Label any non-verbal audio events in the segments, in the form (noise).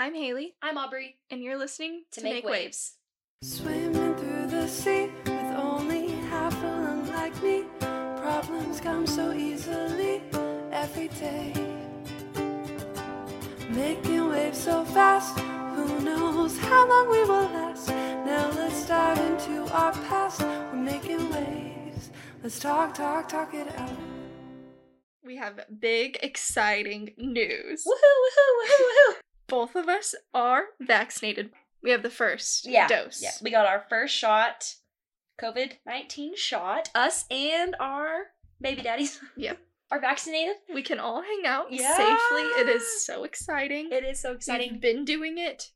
I'm Haley, I'm Aubrey. and you're listening To, make, waves. Swimming through the sea with only half a lung like me. Problems come so easily every day. Making waves so fast, who knows how long we will last. Now let's dive into our past. We're making waves. Let's talk, talk, talk it out. We have big, exciting news. Woohoo! Woohoo! Woohoo! Woohoo! Both of us are vaccinated. We have the first Yeah. dose. Yeah, we got our first shot, COVID nineteen shot. Us and our baby daddies. (laughs) Yep. Are vaccinated. We can all hang out Yeah. safely. It is so exciting. It is so exciting. We've been doing it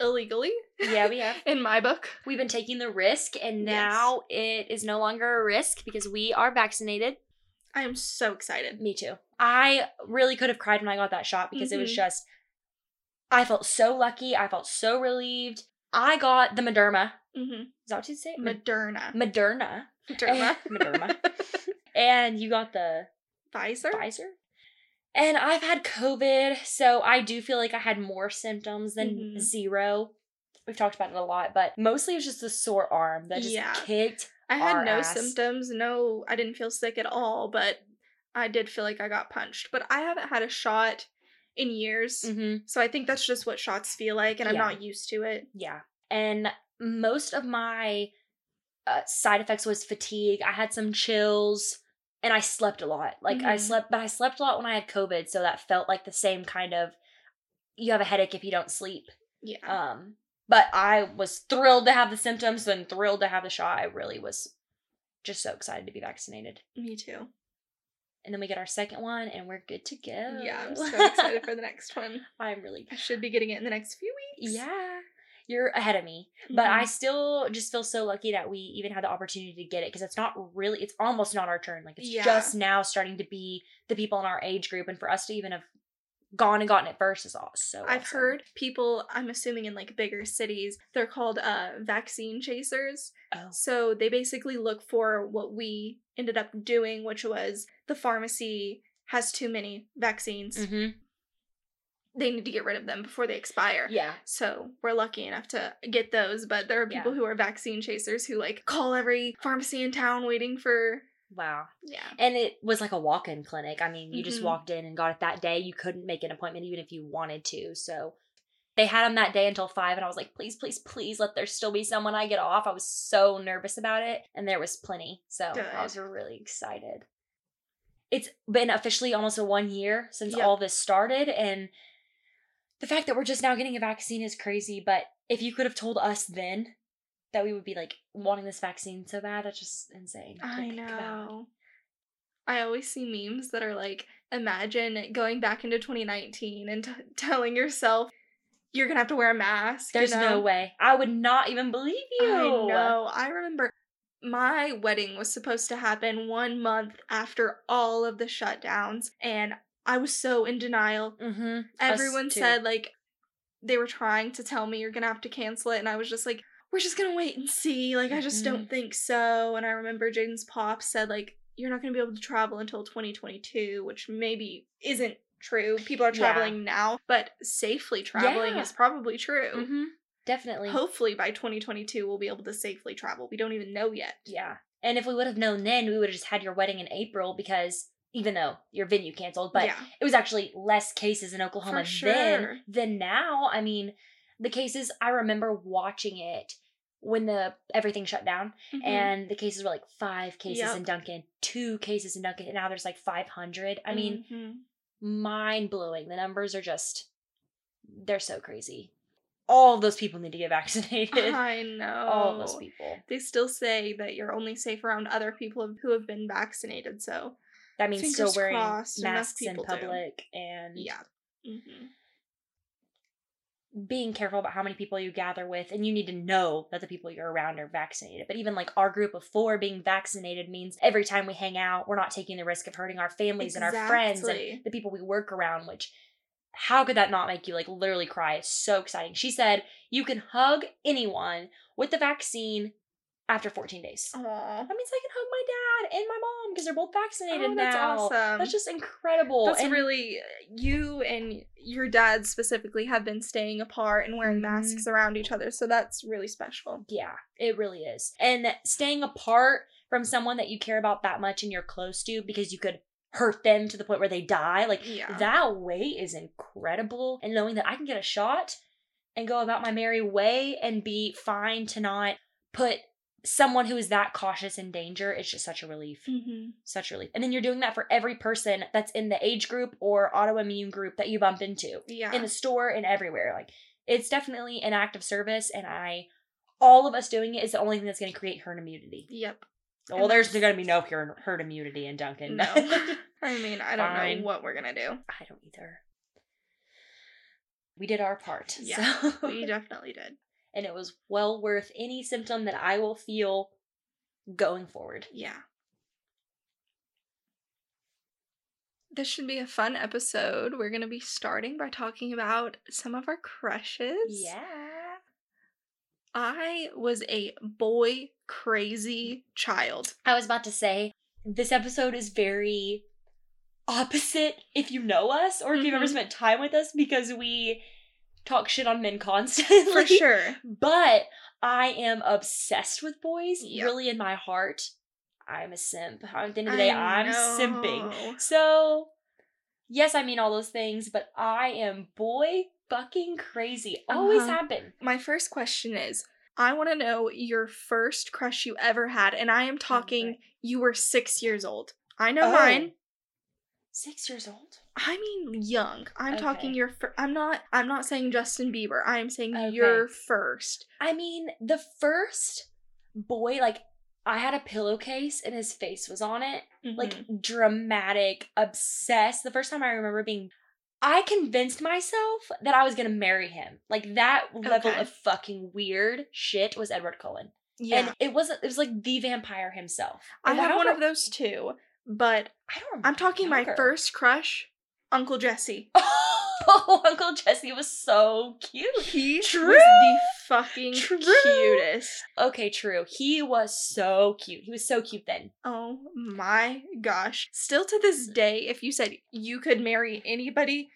illegally. yeah, we have. (laughs) In my book. We've been taking the risk, and Yes. now it is no longer a risk because we are vaccinated. I am so excited. Me too. I really could have cried when I got that shot because it was Mhm. just. I felt so lucky. I felt so relieved. I got the Moderna. Mm-hmm. Is that what you say? Moderna. Moderna. Moderna. (laughs) Moderna. (laughs) And you got the Pfizer. Pfizer. And I've had COVID, so I do feel like I had more symptoms than Mhm. zero. We've talked about it a lot, but mostly it was just the sore arm that just Yeah. kicked. I had no ass. symptoms. No, I didn't feel sick at all, but I did feel like I got punched. But I haven't had a shot in years. Mm-hmm. So I think that's just what shots feel like, and I'm Yeah. not used to it. Yeah. And most of my uh, side effects was fatigue. I had some chills and I slept a lot. Like I Mhm. slept, but I slept a lot when I had COVID, so that felt like the same kind of you have a headache if you don't sleep. Yeah. Um, but I was thrilled to have the symptoms and thrilled to have the shot. I really was just so excited to be vaccinated. Me too. And then we get our second one and we're good to go. Yeah, I'm so (laughs) excited for the next one. I'm really I should be getting it in the next few weeks. Yeah. You're ahead of me. But I Mhm. still just feel so lucky that we even had the opportunity to get it because it's not really it's almost not our turn. Like it's Yeah. just now starting to be the people in our age group and for us to even have gone and gotten it first is all so I've awesome. heard people, I'm assuming in like bigger cities, they're called uh vaccine chasers. Oh. So they basically look for what we ended up doing, which was the pharmacy has too many vaccines. Mhm. They need to get rid of them before they expire. Yeah. So we're lucky enough to get those, but there are Yeah. people who are vaccine chasers who like call every pharmacy in town waiting for Wow. yeah. And it was like a walk-in clinic. I mean, you just Mhm. walked in and got it that day. You couldn't make an appointment even if you wanted to. So they had them that day until five, and I was like, please, please, please, let there still be someone I get off. I was so nervous about it, and there was plenty. So I was really excited. It's been officially almost a one year since Yep. all this started, and the fact that we're just now getting a vaccine is crazy. But if you could have told us then that we would be like wanting this vaccine so bad, that's just insane. I think about. know. I always see memes that are like, imagine going back into 2019 and t- telling yourself you're gonna have to wear a mask. you There's know? no way. I would not even believe you. I know. I remember my wedding was supposed to happen one month after all of the shutdowns, and I was so in denial. Mm-hmm. Everyone said like they were trying to tell me you're gonna have to cancel it, and I was just like, we're just gonna wait and see. Like, I just don't think so. And I remember Jaden's pop said like you're not gonna be able to travel until 2022, which maybe isn't true. People are Yeah. traveling now, but safely traveling Yeah. is probably true. Mm-hmm. Definitely. Hopefully by 2022 we'll be able to safely travel. We don't even know yet. Yeah. And if we would have known then, we would have just had your wedding in April because even though your venue canceled, but yeah. it was actually less cases in Oklahoma For then than now. I mean, the cases I remember watching it when the everything shut down Mhm. and the cases were like five cases Yep. in Duncan, two cases in Duncan, and now there's like 500. I mean, Mhm. mind blowing. The numbers are just they're so crazy. All those people need to get vaccinated. (laughs) I know. All those people. They still say that you're only safe around other people who have been vaccinated. So That means Fingers still wearing masks in people do. public and yeah. hmm being careful about how many people you gather with and you need to know that the people you're around are vaccinated. But even like our group of four being vaccinated means every time we hang out we're not taking the risk of hurting our families and our friends and the people we work around which how could that not make you like literally cry? It's so exciting. She said you can hug anyone with the vaccine after 14 days. Aw. That means I can hug my dad and my mom because they're both vaccinated Oh, that's now. awesome. That's just incredible. That's and really uh, you and your dad specifically have been staying apart and wearing masks mm-hmm. around each other, so that's really special. Yeah, it really is. And staying apart from someone that you care about that much and you're close to because you could hurt them to the point where they die, like Yeah. that weight is incredible. And knowing that I can get a shot and go about my merry way and be fine to not put someone who is that cautious in danger, it's just such a relief. Mm-hmm. Such relief. And then you're doing that for every person that's in the age group or autoimmune group that you bump into Yeah. in the store and everywhere. Like it's definitely an act of service, and I, all of us doing it is the only thing that's going to create herd immunity. yep. Well, there's going to be no herd herd immunity in Duncan. No. (laughs) I mean, I don't Fine. know what we're gonna do. I don't either. We did our part. Yeah, so- We (laughs) definitely did. And it was well worth any symptom that I will feel going forward. Yeah. This should be a fun episode. We're gonna be starting by talking about some of our crushes. Yeah. I was a boy crazy child. I was about to say this episode is very opposite if you know us or if you've ever Mhm. spent time with us because we talk shit on men constantly. For sure. But I am obsessed with boys. Yep. Really, in my heart, I'm a simp. At the end of the day, I I'm simping. So, yes, I mean all those things, but I am boy fucking crazy. Always Uh-huh. have been. My first question is I want to know your first crush you ever had, and I am talking right. you were six years old. I know Oh. mine. Six years old? I mean young. I'm talking your. Fir- I'm not. I'm not saying Justin Bieber. I am saying Okay. your first. I mean, the first boy, like, I had a pillowcase and his face was on it. Like, Mhm. dramatic, obsessed. The first time I remember being. I convinced myself that I was gonna marry him. Like that level Okay. of fucking weird shit was Edward Cullen. yeah, And it wasn't it was like the vampire himself. I And have one however- of those too. But I don't remember. I'm talking my first crush, Uncle Jesse. (laughs) Oh, Uncle Jesse was so cute. He True. was the fucking True. cutest. Okay, true. He was so cute. He was so cute then. Oh my gosh. Still to this day, if you said you could marry anybody,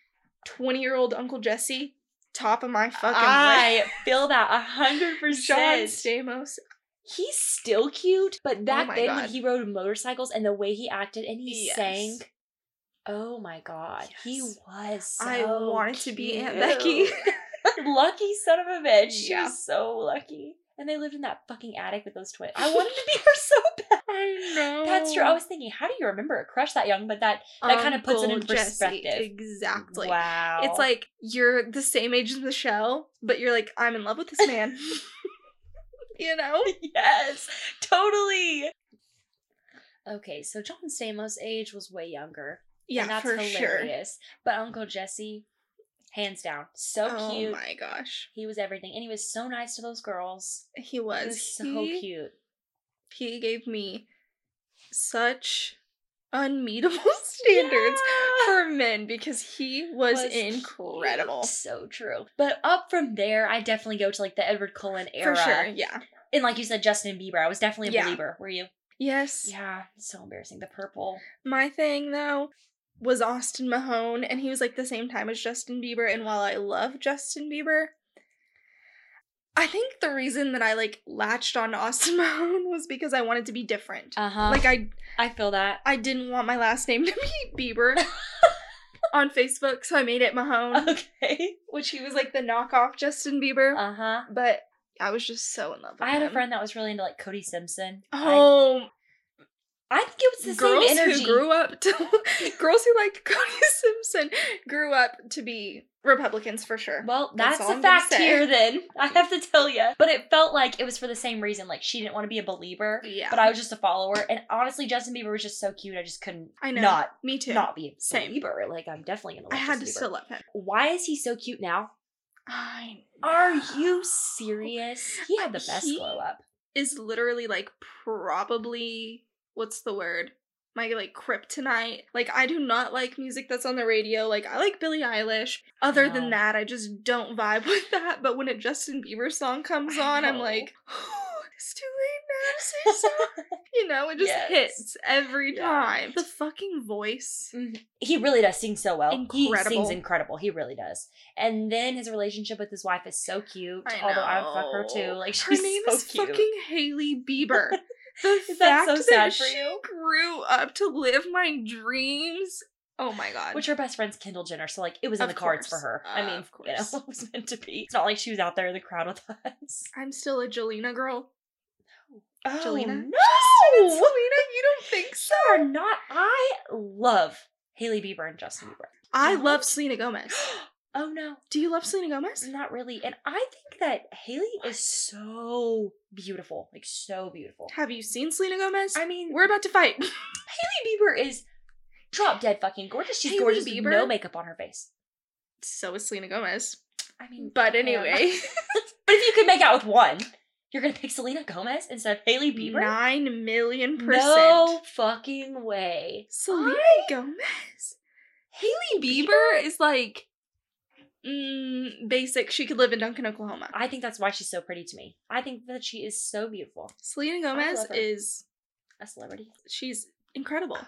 20 year old Uncle Jesse, top of my fucking head. I list. feel that a hundred (laughs) John percent. Stamos. He's still cute, but oh back Oh then God. when he rode motorcycles and the way he acted and he Yes. sang, oh my god, he was. So I wanted to be Aunt. Becky. (laughs) (laughs) lucky son of a bitch. She Yeah. was so lucky. And they lived in that fucking attic with those twins. I wanted to be (laughs) her so bad. I know. That's true. I was thinking, how do you remember a crush that young? But that that kind of puts it in perspective. Exactly. Wow. It's like you're the same age as Michelle, but you're like, I'm in love with this man. you know? yes, totally. Okay, so John Stamos' age was way younger. Yeah, and that's for sure. hilarious. But Uncle Jesse, hands down, so oh cute. my gosh. He was everything, and he was so nice to those girls. He was, He was so he, cute. He gave me such unmeetable (laughs) standards Yeah. for men because he was, Was incredible. cute. So true. But up from there, I definitely go to like the Edward Cullen era. For sure, yeah. And like you said, Justin Bieber. I was definitely a Yeah. believer. Were you? Yes. Yeah. So embarrassing. The purple. My thing though was Austin Mahone, and he was like the same time as Justin Bieber. And while I love Justin Bieber, I think the reason that I like latched on to Austin (laughs) Mahone was because I wanted to be different. Uh huh. like I I feel that. I didn't want my last name to be (laughs) Bieber (laughs) on Facebook, so I made it Mahone, Okay. which he was like the knockoff Justin Bieber. Uh huh. but I was just so in love with I had a friend that was really into like Cody Simpson. Oh, I think it was the girls same energy. Girls who grew up to (laughs) girls who like Cody (laughs) Simpson grew up to be Republicans for sure. Well, That's that's, I'm fact here then. (laughs) I have to tell you. But it felt like it was for the same reason. Like she didn't want to be a believer, yeah, but I was just a follower. And honestly, Justin Bieber was just so cute. I just couldn't I know. not Me too. not be a Same. believer. Like I'm definitely gonna. I had to Justin still love him. Why is he so cute now? I Are you serious? He had the best He- glow up. Is literally like probably what's the word? My like kryptonite. Like I do not like music that's on the radio. Like I like Billie Eilish. Other than that, I just don't vibe (laughs) with that. But when a Justin Bieber song comes on, I'm like, It's too late now to say sorry. You know, it just Yes. hits every Yeah. time. The fucking voice. Mm-hmm. he really does sing so well. Incredible. He sings Incredible. He really does. And then his relationship with his wife is so cute. I although I would fuck her too. Like Her name so is cute. fucking Hailey Bieber. (laughs) The (laughs) Is that fact so sad for she you? grew up to live my dreams. Oh my god. Which her best friend's Kendall Jenner, so like it was in Of the cards for course. her. I Uh, mean, of you know, (laughs) course. it was meant to be. It's not like she was out there in the crowd with us. I'm still a Jelena girl. Oh Jelena? no! Selena, (laughs) you don't think so? You are not. I love Hailey Bieber and Justin Bieber. I love Selena Gomez. (gasps) (gasps) oh no, Do you love Selena Gomez? not really. And I think that Hailey is so beautiful, like so beautiful. Have you seen Selena Gomez? I mean, We're about to fight. (laughs) Hailey Bieber is drop dead fucking gorgeous. She's Hailey gorgeous with Bieber? no makeup on her face. so is Selena Gomez. I mean, But anyway, (laughs) but if you could make out with one, you're gonna pick Selena Gomez instead of Hailey Bieber. nine million percent. No fucking way. Selena I- Gomez. Hailey Bieber is like mm, basic. She could live in Duncan, Oklahoma. I think that's why she's so pretty to me. I think that she is so beautiful. Selena Gomez is A celebrity. she's incredible.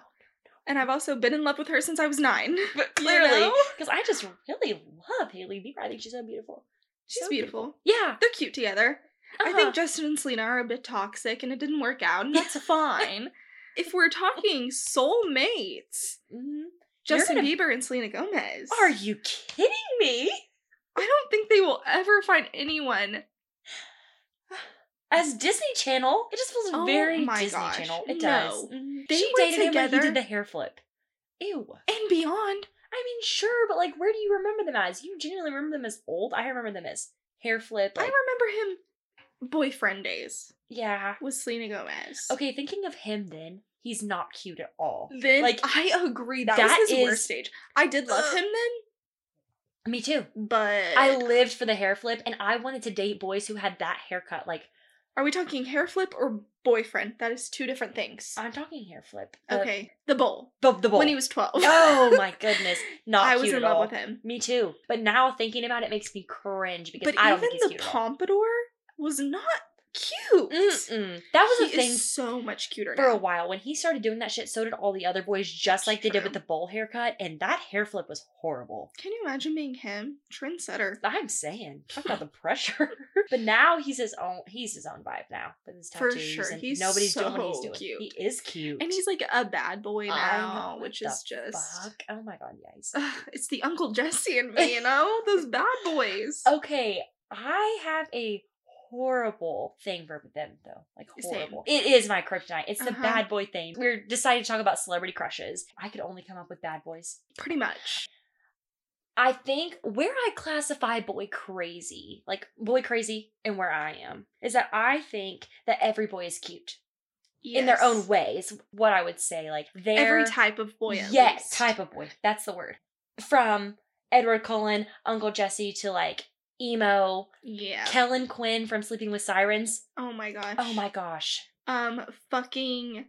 And I've also been in love with her since I was nine. (laughs) But Clearly. Because I just really love Hailey Bieber. I think she's so beautiful. she's So beautiful. Yeah. They're cute together. I uh-huh. think Justin and Selena are a bit toxic and it didn't work out, and that's (laughs) fine. if we're talking soulmates, Mhm. Justin gonna- Bieber and Selena Gomez. Are you kidding me? I don't think they will ever find anyone. As Disney Channel, it just feels Oh very Disney gosh, Channel. It no. does. Mhm. They she dated him when he together- did the hair flip. Ew. And beyond. I mean, sure, but like, where do you remember them as? You genuinely remember them as old? I remember them as hair flip. I remember him boyfriend days yeah. with Selena Gomez. Okay, thinking of him then, he's not cute at all. Then Like, I agree that, that was his is- worst stage. I did love Ugh. him then, Me too. but I lived for the hair flip, and I wanted to date boys who had that haircut. Like, are we talking hair flip or boyfriend? That is two different things. I'm talking hair flip. The- okay, the bowl The, the bowl. when he was twelve. oh (laughs) my goodness. Not I cute was in at love all. with him. Me too. But now thinking about it makes me cringe because But I don't even think he's the cute at all. pompadour was not cute. Mm-mm. That was he a thing is so much cuter for now. a while. When he started doing that shit, so did all the other boys, just like they did with the bowl haircut, and that hair flip was horrible. Can you imagine being him? Trendsetter. I'm saying, talk about the (laughs) pressure. (laughs) but now he's his own. He's his own vibe now with his For sure. and He's nobody's doing what he's doing. cute. He is cute, And he's like a bad boy now, know, which is just. fuck? Oh my god, yeah, so cute. it's the Uncle Jesse and me, you know? (laughs) Those bad boys. Okay, I have a horrible thing for them though. Like Same. horrible. It is my kryptonite. It's the Uh-huh. bad boy thing. We're deciding to talk about celebrity crushes. I could only come up with bad boys. Pretty much. I think where I classify boy crazy, like boy crazy and where I am, is that I think that every boy is cute in their own Yes. way, is what I would say. Like they're Every type of boy. Yes, least. type of boy. That's the word. From Edward Cullen, Uncle Jesse to like emo, Yeah. Kellin Quinn from Sleeping with Sirens. oh my gosh. Oh my gosh. Um, fucking.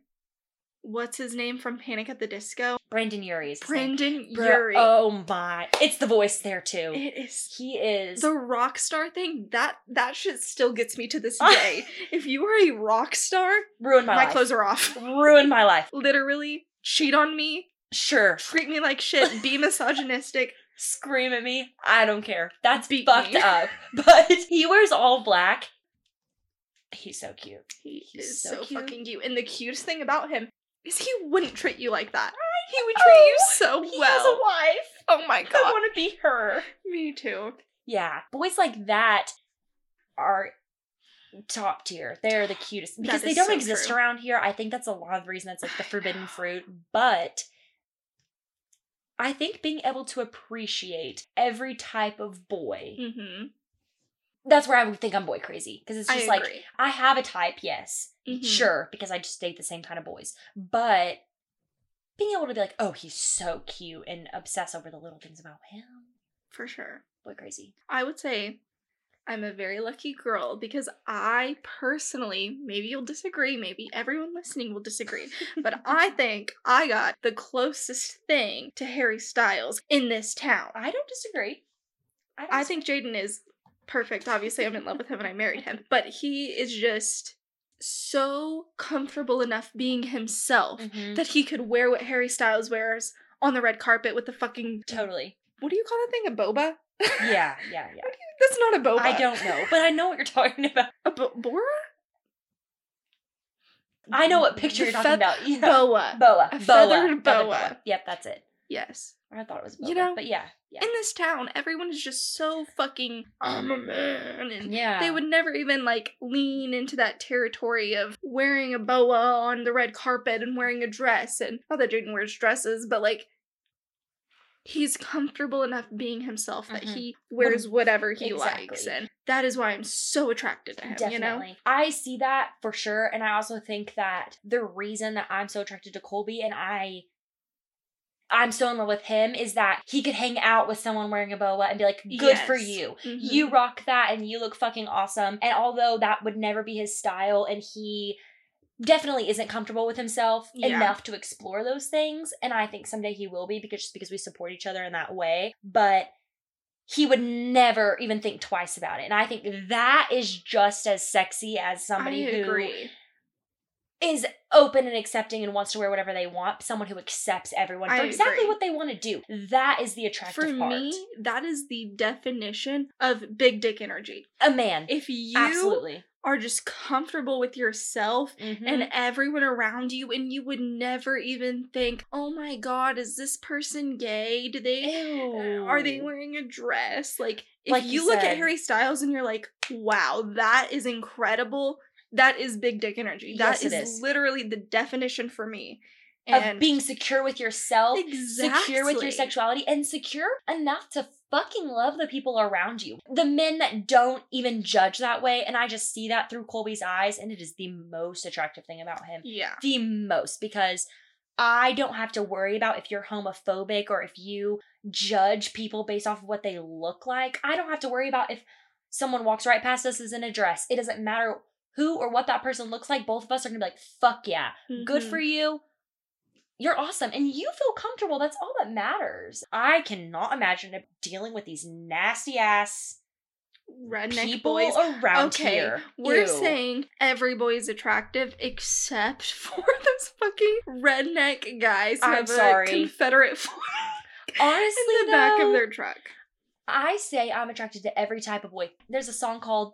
What's his name from Panic at the Disco? Brendon Urie is. Brendon Urie. Oh my. It's the voice there too. it is he is the rock star thing. That that shit still gets me to this (laughs) day. if you are a rock star, ruined my, life. my, life. clothes are off. ruined my life. Literally, cheat on me, Sure. treat me like shit, be misogynistic. Scream at me. I don't care. That's Beat fucked me. up. (laughs) But (laughs) he wears all black. He's so cute. He He's is so so, cute. fucking cute. And the cutest thing about him is he wouldn't treat you like that. He would treat you so He well. has a wife. oh my god. I want to be her. Me too. Yeah, boys like that are top tier. They're the cutest because they don't so exist true. around here. I think that's a lot of the reason it's like the (sighs) forbidden fruit. But I think being able to appreciate every type of boy, Mm-hmm. that's where I would think I'm boy crazy. Because it's I just like, agree. I have a type, yes, Mhm. sure, because I just date the same kind of boys. But being able to be like, oh, he's so cute and obsess over the little things about him, For sure. boy crazy. I would say I'm a very lucky girl because I personally, maybe you'll disagree, maybe everyone listening will disagree, but (laughs) I think I got the closest thing to Harry Styles in this town. I don't disagree. I, don't I think Jaden is perfect. Obviously, I'm in love with him and I married him, but he is just so comfortable enough being himself Mhm. that he could wear what Harry Styles wears on the red carpet with the fucking Totally. what do you call that thing? A boba? Yeah, (laughs) yeah, yeah. That's not a boba. I don't know, but I know what you're talking about. A bo- Bora? I know what picture you're talking feath- about. Yeah. Boa. Boa. A boa. feathered feathered boa. Yep, that's it. Yes. I thought it was boa. You know, but yeah, yeah. In this town, everyone is just so fucking I'm a man and yeah. they would never even like lean into that territory of wearing a boa on the red carpet and wearing a dress and not that Jaden wears dresses, but like he's comfortable enough being himself that Mhm. he wears whatever he Exactly. likes and that is why I'm so attracted to him, Definitely. you know? I see that for sure. And I also think that the reason that I'm so attracted to Colby and I I'm so in love with him is that he could hang out with someone wearing a boa and be like, good for Yes. you. Mhm. You rock that and you look fucking awesome. And although that would never be his style and he definitely isn't comfortable with himself Yeah. enough to explore those things and I think someday he will be because just because we support each other in that way, but he would never even think twice about it. And I think that is just as sexy as somebody I who agree. is open and accepting and wants to wear whatever they want, someone who accepts everyone for I exactly agree. what they want to do. That is the attractive For part. me, that is the definition of big dick energy. a man. If you Absolutely. Are just comfortable with yourself Mhm. and everyone around you and you would never even think oh my god is this person gay? Do they uh, are they wearing a dress? Like if Like you, you look at harry styles and you're like wow that is incredible. That is big dick energy. That Yes, is is. literally the definition for me. Of being secure with yourself, exactly. secure with your sexuality, and secure enough to fucking love the people around you. The men that don't even judge that way, and I just see that through Colby's eyes, and it is the most attractive thing about him. yeah The most, because I don't have to worry about if you're homophobic or if you judge people based off of what they look like. I don't have to worry about if someone walks right past us as in a dress. It doesn't matter who or what that person looks like. Both of us are gonna be like, fuck yeah good Mhm. for you. You're awesome and you feel comfortable. That's all that matters. I cannot imagine dealing with these nasty ass redneck people boys around okay, here. We're Ew. saying every boy is attractive except (laughs) for those fucking redneck guys who I'm have sorry. a Confederate flag (laughs) honestly in the back of their truck. I say I'm attracted to every type of boy. There's a song called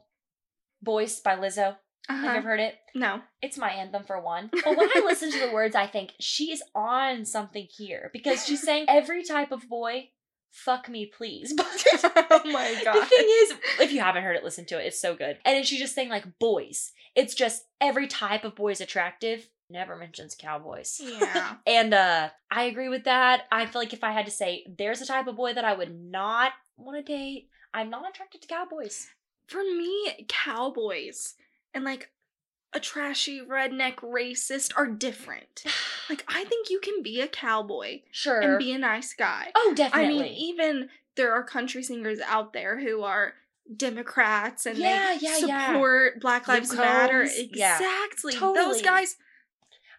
Boys by Lizzo. Have you Uh-huh. ever heard it? No. It's my anthem for one. But when I listen to the words, I think she's on something here because she's saying every type of boy, fuck me, please. (laughs) But (laughs) oh my god. The thing is, if you haven't heard it, listen to it. It's so good. And then she's just saying like boys. It's just every type of boy is attractive. Never mentions cowboys. yeah. (laughs) And uh I agree with that. I feel like if I had to say there's a type of boy that I would not want to date, I'm not attracted to cowboys. For me, cowboys and like a trashy redneck racist are different. (sighs) Like I think you can be a cowboy Sure. and be a nice guy. oh, definitely. I mean, even there are country singers out there who are Democrats and Yeah, they yeah, yeah. support Black Luke Lives Matter. Combs, yeah. Exactly. Those guys,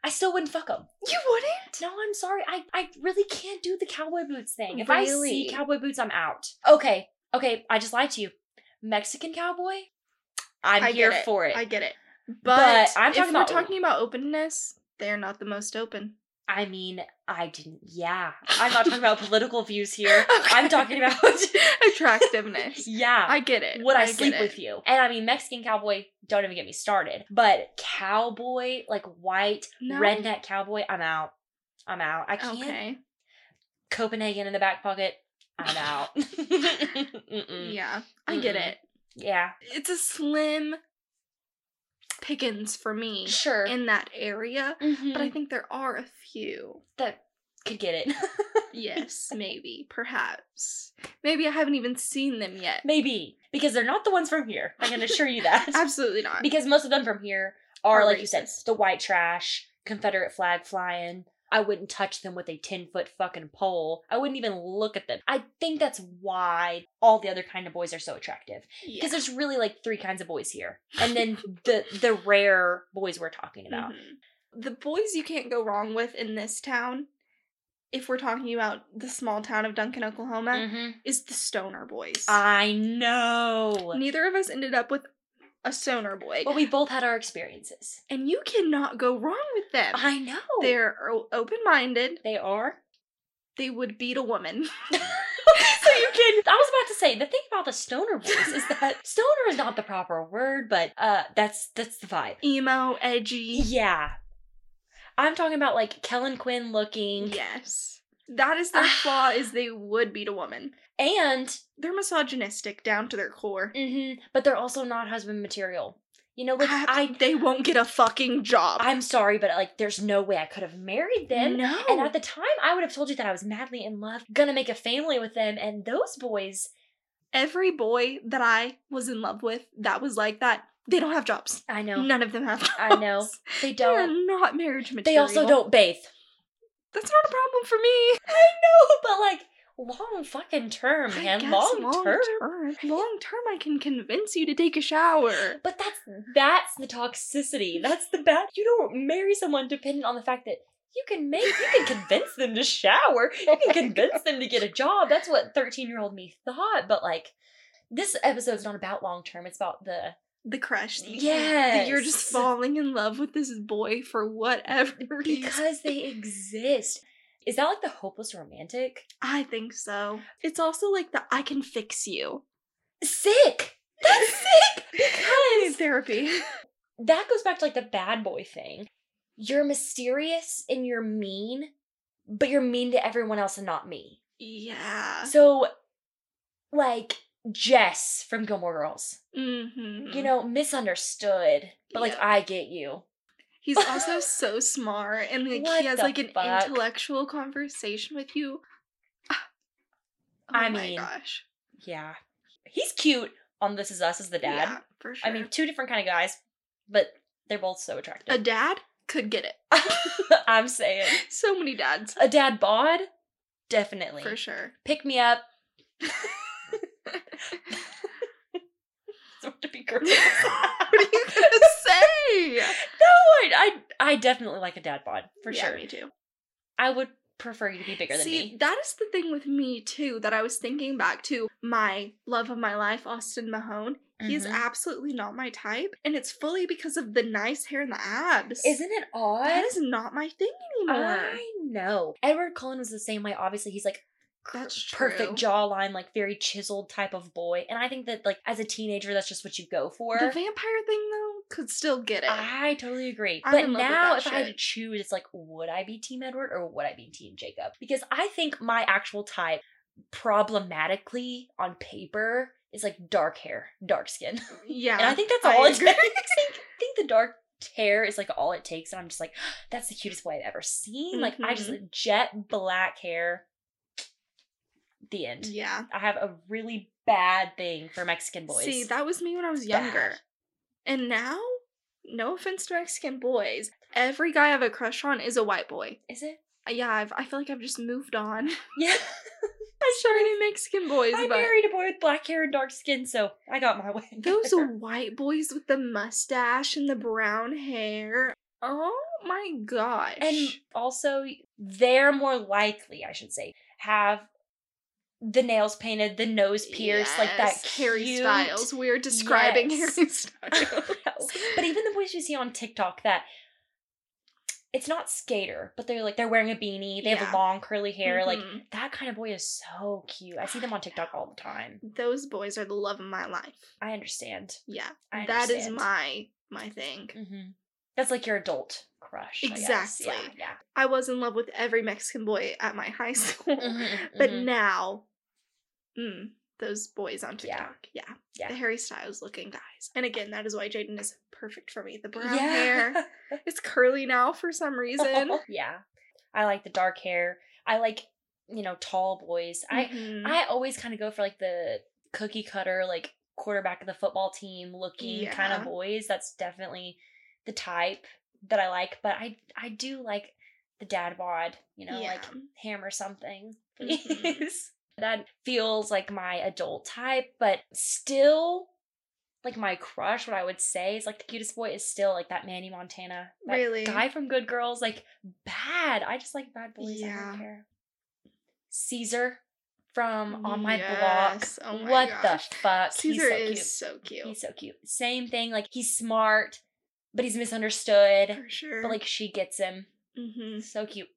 I still wouldn't fuck them. you wouldn't? No, I'm sorry. I, I really can't do the cowboy boots thing. If I see cowboy boots, I'm out. Okay. Okay, I just lied to you. Mexican cowboy? I'm I here it. for it. I get it. But But, I'm if talking we're about- talking about openness, they're not the most open. I mean, I didn't. Yeah. I'm not talking (laughs) about political views here. I'm talking about. (laughs) attractiveness. (laughs) yeah. I get it. would I, get sleep it. with you? And I mean, Mexican cowboy, don't even get me started. But cowboy, like white, No. redneck cowboy, I'm out. I'm out. I can't. Okay. Copenhagen in the back pocket, I'm out. Yeah, I get Mm-mm. it. Yeah. It's a slim pickings for me Sure. in that area, but I Mhm. think there are a few. that could get it. (laughs) Yes, (laughs) maybe, perhaps. Maybe I haven't even seen them yet. Maybe. Because they're not the ones from here. I can assure you that. (laughs) Absolutely not. Because most of them from here are, Are like you said, the white trash, Confederate flag flying. I wouldn't touch them with a 10 foot fucking pole. I wouldn't even look at them. I think that's why all the other kind of boys are so attractive. Yeah. Because there's really like three kinds of boys here. And then (laughs) the the rare boys we're talking about. Mhm. The boys you can't go wrong with in this town, if we're talking about the small town of Duncan, Oklahoma, Mhm. is the stoner boys. I know. Neither of us ended up with a stoner boy. But we both had our experiences. and you cannot go wrong with them. I know. They're open minded. they are. They would beat a woman. (laughs) (laughs) so you can. I was about to say the thing about the stoner boys is that (laughs) stoner is not the proper word, but uh, that's that's the vibe. Emo, edgy. Yeah, I'm talking about like Kellin Quinn looking, Yes. That is their flaw is they (sighs) would beat a woman. and They're misogynistic down to their core. mhm, but they're also not husband material. You know, like I, I, they won't get a fucking job. I'm sorry, but like, there's no way I could have married them. no. And at the time, I would have told you that I was madly in love, gonna make a family with them, and those boys. Every boy that I was in love with that was like that, they don't have jobs. I know, None of them have jobs. I know, they don't. not marriage material. They also don't bathe. That's not a problem for me. (laughs) I know, but like long fucking term, I man. guess Long, term. Long term, I can convince you to take a shower. But that's that's the toxicity. That's the bad. You don't marry someone dependent on the fact that you can make, you can convince them to shower. (laughs) You can convince them to get a job. That's what thirteen year old me thought. But like, this episode's not about long term. It's about the The crush. that You're just (laughs) falling in love with this boy for whatever (laughs) reason. because they exist. Is that like the hopeless romantic? I think so. It's also like the I can fix you. Sick. (laughs) That's sick because therapy. that goes back to like the bad boy thing. You're mysterious and you're mean, but you're mean to everyone else and not me. Yeah. So, like Jess from Gilmore Girls, Mm-hmm. you know, misunderstood, but like I get you. He's also so (laughs) smart and like What he has like an fuck? intellectual conversation with you. (sighs) Oh I my mean, gosh. Yeah, he's cute on This Is Us as the dad. Yeah, for sure. I mean, two different kind of guys, but they're both so attractive. a dad could get it. (laughs) I'm saying (laughs) So many dads. a dad bod, definitely. For sure. Pick me up. Sort to be gross. (laughs) what are you gonna (laughs) say? No, I, I I definitely like a dad bod for Yeah, sure. Me too. I would prefer you to be bigger than See, me. that is the thing with me too that I was thinking back to my love of my life, Austin Mahone. He is Mhm. absolutely not my type, and it's fully because of the nice hair and the abs. Isn't it odd? that is not my thing anymore. I know. Edward Cullen was the same way. Obviously, he's like That's perfect true. jawline, like very chiseled type of boy. And I think that like as a teenager, that's just what you go for. The vampire thing though could still get it. I totally agree. I'm but in love with now, if I had to choose, it's like, would I be Team Edward or would I be Team Jacob? Because I think my actual type, problematically on paper, is like dark hair, dark skin. yeah, (laughs) and I think that's I all it agree. takes. (laughs) I think, think the dark hair is like all it takes. And I'm just like, (gasps) that's the cutest boy I've ever seen. Like, I just Mhm. jet black hair. The end. yeah. I have a really bad thing for Mexican boys. See, that was me when I was younger, bad. and now, no offense to Mexican boys, every guy I have a crush on is a white boy. is it? Uh, Yeah, I've, I feel like I've just moved on. (laughs) Yeah. I'm sorry, Mexican boys, I but married a boy with black hair and dark skin, so I got my way. those (laughs) white boys with the mustache and the brown hair. Oh my gosh! and also they're more likely, I should say, have the nails painted, the nose pierced, like that Yes, Harry cute- Styles. We're describing Yes. Harry (laughs) Styles. but even the boys you see on TikTok that it's not skater, but they're like they're wearing a beanie, they Yeah. have long curly hair, like Mhm. that kind of boy is so cute. I see them on TikTok all the time. those boys are the love of my life. I understand. Yeah, I that is my my thing. hmm That's like your adult crush. I. Exactly. Yeah. yeah. I was in love with every Mexican boy at my high (laughs) school, Mhm, but mhm. now, mm, those boys on TikTok, yeah, Yeah. the Harry Styles looking guys. And again, that is why Jaden is perfect for me. The brown hair, (laughs) it's curly now for some reason. (laughs) yeah. I like the dark hair. I like, you know, tall boys. I Mhm. I always kind of go for like the cookie cutter, like quarterback of the football team looking kind of boys. That's definitely the type that I like. But I I do like the dad bod, you know, like Yeah. hammer something. Mhm. Please. That feels like my adult type, but still like my crush, what I would say is like the cutest boy is still like that Manny Montana. That Really? Guy from Good Girls, like bad. I just like bad boys. I Yeah. don't care. Cesar from On My Block. Oh my what gosh. the fuck? Cesar He's so is cute. so cute. He's so cute. Same thing. Like he's smart, but he's misunderstood. for sure. But like she gets him. hmm So cute.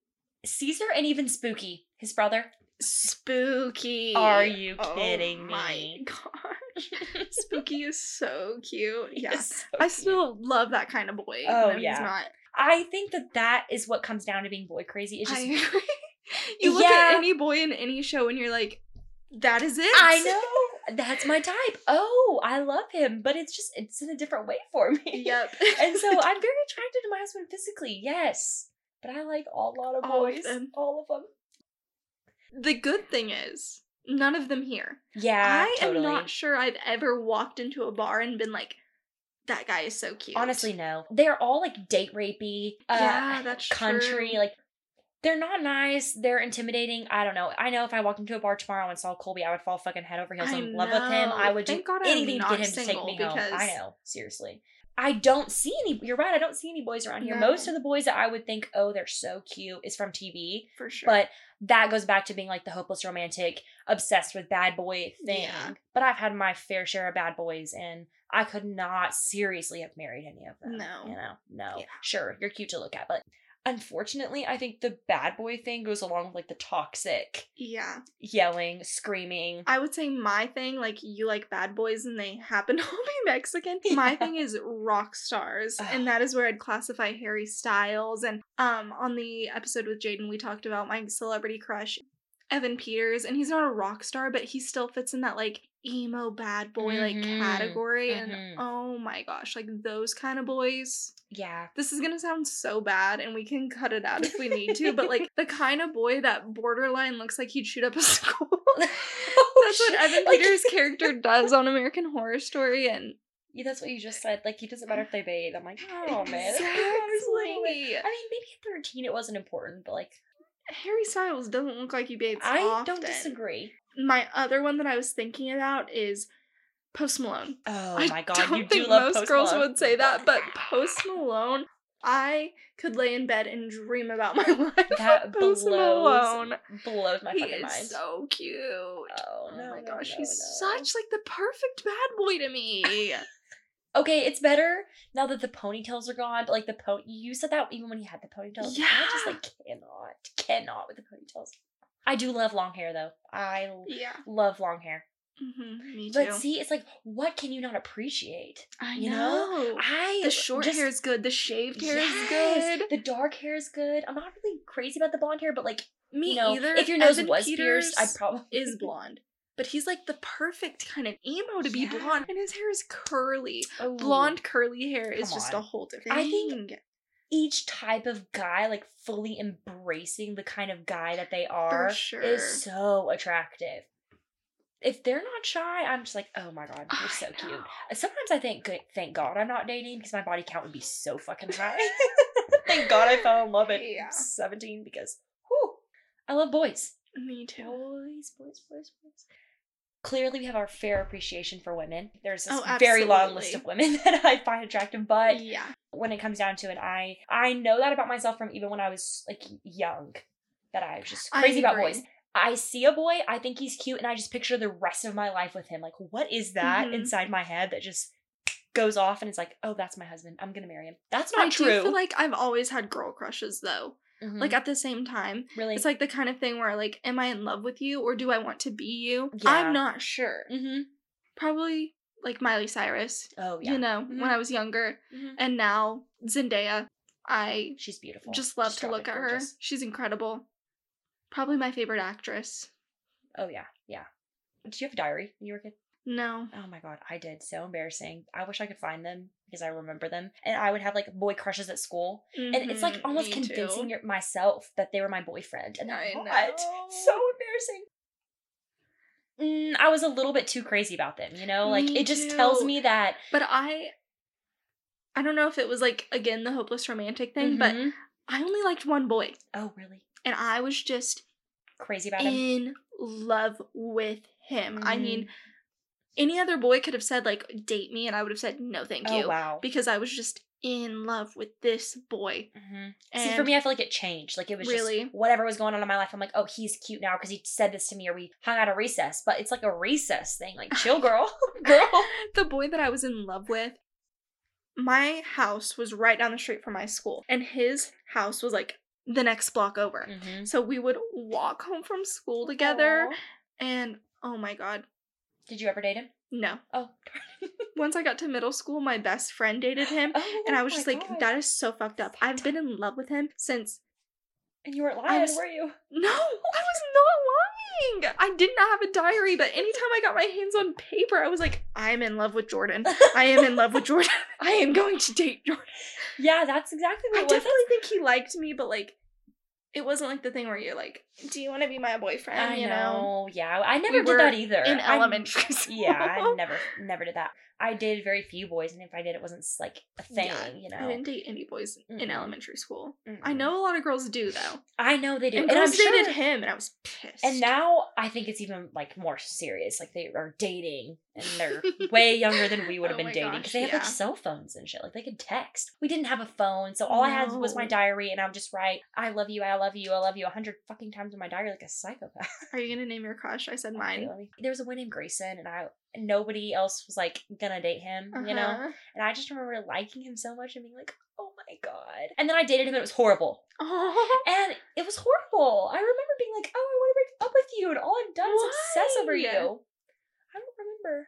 Cesar and even Spooky, his brother. Spooky. Are you kidding Oh kidding My me? (laughs) gosh, (laughs) Spooky is so cute. Yeah, so I cute. still love that kind of boy. Oh, yeah. he's not. I think that that is what comes down to being boy crazy. It's just I (laughs) you look Yeah. at any boy in any show and you're like, that is it. I know that's my type. Oh, I love him, but it's just it's in a different way for me. Yep. and so I'm very attracted to my husband physically, yes, but I like a lot of All of boys, them. all of them. The good thing is, none of them here. Yeah, I totally. am not sure I've ever walked into a bar and been like, that guy is so cute. Honestly, no. They're all like date rapey. Uh, Yeah, that's country. true. Like they're not nice. They're intimidating. I don't know. I know if I walked into a bar tomorrow and saw Colby, I would fall fucking head over heels I in love with him. I would do God anything to get him to take me home. I know, seriously. I don't see any. You're right. I don't see any boys around here. No. Most of the boys that I would think, oh, they're so cute, is from TV. for sure. But that goes back to being like the hopeless romantic, obsessed with bad boy thing. Yeah. But I've had my fair share of bad boys, and I could not seriously have married any of them. No. You know, no. Yeah. Sure, you're cute to look at, but unfortunately, I think the bad boy thing goes along with like the toxic yeah, yelling, screaming. I would say my thing, like you like bad boys and they happen (laughs) to be Mexican. (laughs) My thing is rock stars, and that is where I'd classify Harry Styles. And um, on the episode with Jaden, we talked about my celebrity crush, Evan Peters, and he's not a rock star, but he still fits in that like emo bad boy like Mhm, category. mhm. And oh my gosh, like those kind of boys. Yeah. This is gonna sound so bad, and we can cut it out if we need to, but like (laughs) the kind of boy that borderline looks like he'd shoot up a (laughs) school. (laughs) That's what Evan Like- Peters' character does on American Horror Story, and Yeah, that's what you just said. Like, it doesn't matter if they bathe. I'm like, oh man. Exactly. I mean, maybe at 13 it wasn't important, but like, Harry Styles doesn't look like he bathes I often. don't disagree. My other one that I was thinking about is Post Malone. Oh I my god, don't you think do love most Post girls Malone. would say that, (laughs) but Post Malone, I could lay in bed and dream about my (laughs) life. That Post blows Malone. blows my He fucking mind. so cute. oh Oh no, my gosh, no, he's no. such like the perfect bad boy to me. (laughs) Okay, it's better now that the ponytails are gone. But like the pony, you said that even when he had the ponytails. I just like cannot, cannot with the ponytails. I do love long hair though. I yeah. love long hair. hmm me too. But see, it's like, what can you not appreciate? I you know, know. I the short just- hair is good. The shaved hair Yes, is good. The dark hair is good. I'm not really crazy about the blonde hair, but like, Me you know, either. if your nose Evan was Peters pierced, I'd probably is (laughs) blonde. But he's like the perfect kind of emo to be Yeah. blonde, and his hair is curly. Ooh. Blonde curly hair is Come just on. a whole different. I think thing. Each type of guy, like fully embracing the kind of guy that they are, sure. is so attractive. If they're not shy, I'm just like, oh my god, you're so I cute. Sometimes I think, thank God I'm not dating because my body count would be so fucking high. (laughs) thank God I fell in love at Yeah. 17 because, whew, I love boys. Me too. Boys, boys, boys, boys. Clearly, we have our fair appreciation for women. There's this Oh, very long list of women (laughs) that I find attractive, but yeah. when it comes down to it, I I know that about myself from even when I was like young, that I was just crazy about boys. I see a boy, I think he's cute, and I just picture the rest of my life with him. Like, what is that Mhm. inside my head that just goes off and it's like, oh, that's my husband. I'm gonna marry him. That's not I true. do feel like I've always had girl crushes though. Mhm. Like at the same time, really, it's like the kind of thing where like, am I in love with you or do I want to be you? Yeah. I'm not sure. hmm Probably like Miley Cyrus. oh yeah, You know, Mhm. when I was younger, Mhm. and now Zendaya. I she's beautiful. just love She's to look at her. gorgeous. She's incredible. Probably my favorite actress. Oh yeah, yeah. Did you have a diary when you were a kid? No. Oh my god, I did. So embarrassing. I wish I could find them because I remember them. And I would have like boy crushes at school. And it's like Mhm, almost convincing too. your, myself that they were my boyfriend. And I not. know. So embarrassing. Mm, I was a little bit too crazy about them, you know? Like Me it just tells me that But I I don't know if it was like again the hopeless romantic thing, but Mhm. I only liked one boy. Oh really? And I was just Crazy about him. in love with him. I Mhm. mean, any other boy could have said like date me and I would have said no thank Oh you wow. because I was just in love with this boy. Mhm. And See, for me, I feel like it changed. Like it was Really? just whatever was going on in my life. I'm like, oh, he's cute now because he said this to me, or we hung out at recess. But it's like a recess thing. Like, chill, (laughs) girl, (laughs) girl. the boy that I was in love with, my house was right down the street from my school, and his house was like the next block over. Mm-hmm. So we would walk home from school together, and oh my god, Did you ever date him? no. Oh. (laughs) Once I got to middle school, my best friend dated him, Oh and I was just like, God. that is so fucked up. I've been in love with him since. And you weren't lying, was- were you? No, I was not lying. I did not have a diary, but anytime I got my hands on paper, I was like, I am in love with Jordan. I am in love with Jordan. (laughs) I am going to date Jordan. Yeah, that's exactly what I was. definitely think he liked me, but like, it wasn't like the thing where you're like, "Do you want to be my boyfriend?" I you know, know. Yeah, I never We did that either. in I- elementary school. (laughs) Yeah, I never, never did that. I dated very few boys, and if I did, it wasn't like a thing. Yeah, you know, I didn't date any boys in Mm-mm. elementary school. I Mm-mm. know a lot of girls do though, I know they do, and, and, I'm sure. dated him, and I was pissed. And now I think it's even like more serious. Like they are dating, and they're (laughs) way younger than we would have Oh been dating because they have yeah. like cell phones and shit. Like they could text. We didn't have a phone, so all I had was my diary, and I'm just write, "I love you, I love you, I love you" a hundred fucking times in my diary like a psychopath. are you gonna name your crush? I said (laughs) mine. There was a boy named Grayson, and I nobody else was like gonna date him, you know. Uh-huh. And I just remember liking him so much and being like, "Oh my god!" And then I dated him, and it was horrible. Oh, (laughs) And it was horrible. I remember being like, "Oh, I want to break up with you," and all I've done is obsess over you. I don't remember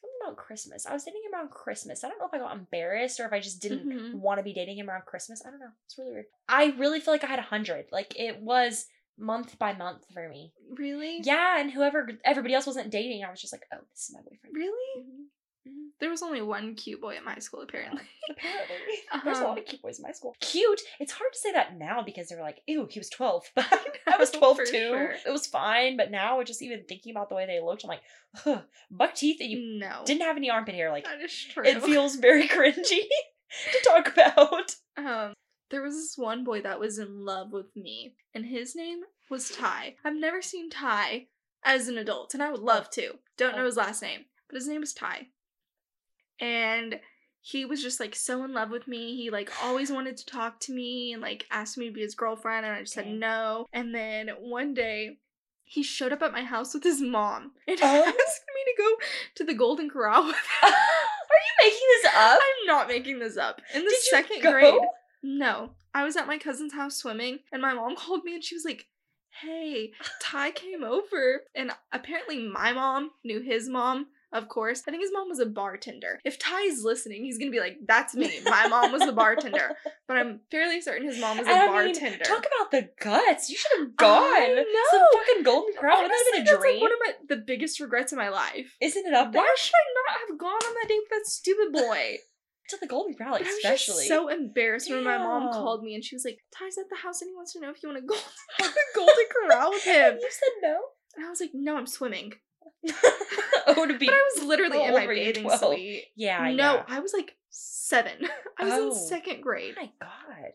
something about Christmas. I was dating him around Christmas. I don't know if I got embarrassed or if I just didn't Mhm. want to be dating him around Christmas. I don't know. It's really weird. I really feel like I had a hundred. Like it was month by month for me. really? Yeah, and whoever everybody else wasn't dating, I was just like, "Oh, this is my boyfriend." Really? Mhm. Mhm. There was only one cute boy at my school, apparently. (laughs) Apparently. (laughs) There's a lot Um, of cute boys in my school. Cute. It's hard to say that now because they were like, ew, he was 12. (laughs) But I was 12 too. sure. It was fine. But now, just even thinking about the way they looked, I'm like, Ugh, buck teeth that you no. didn't have any armpit hair. Like, that is true. it feels very cringy to talk about. Um, there was this one boy that was in love with me, and his name was Ty. I've never seen Ty as an adult, and I would love to. Don't know Oh. his last name, but his name was Ty. And he was just like so in love with me. He like always wanted to talk to me and like asked me to be his girlfriend, and I just said no. And then one day, he showed up at my house with his mom (laughs) and Oh. asked me to go to the Golden Corral with him. (laughs) Are you making this up? I'm not making this up. In the Did second grade, no, I was at my cousin's house swimming, and my mom (laughs) called me and she was like, Hey, Ty came over. And apparently, my mom knew his mom, of course. I think his mom was a bartender. If Ty's listening, he's gonna be like, That's me. My mom was the bartender. (laughs) But I'm fairly certain his mom was a I mean, bartender. talk about the guts. You should have gone. I Some fucking golden crown. Would that have been a that's dream? like one of my the biggest regrets of my life. Isn't it up there? Why should I not have gone on that date with that stupid boy? To the golden crown, like, But I was especially. so embarrassed when my mom called me and she was like, Ty's at the house and he wants to know if you want to go to (laughs) the (laughs) Golden Corral with him. you said no. And I was like, no, I'm swimming. (laughs) oh, to be. But I was literally in my bathing 12? suite. yeah, no, yeah. I was like seven. I was Oh. in second grade. Oh my god.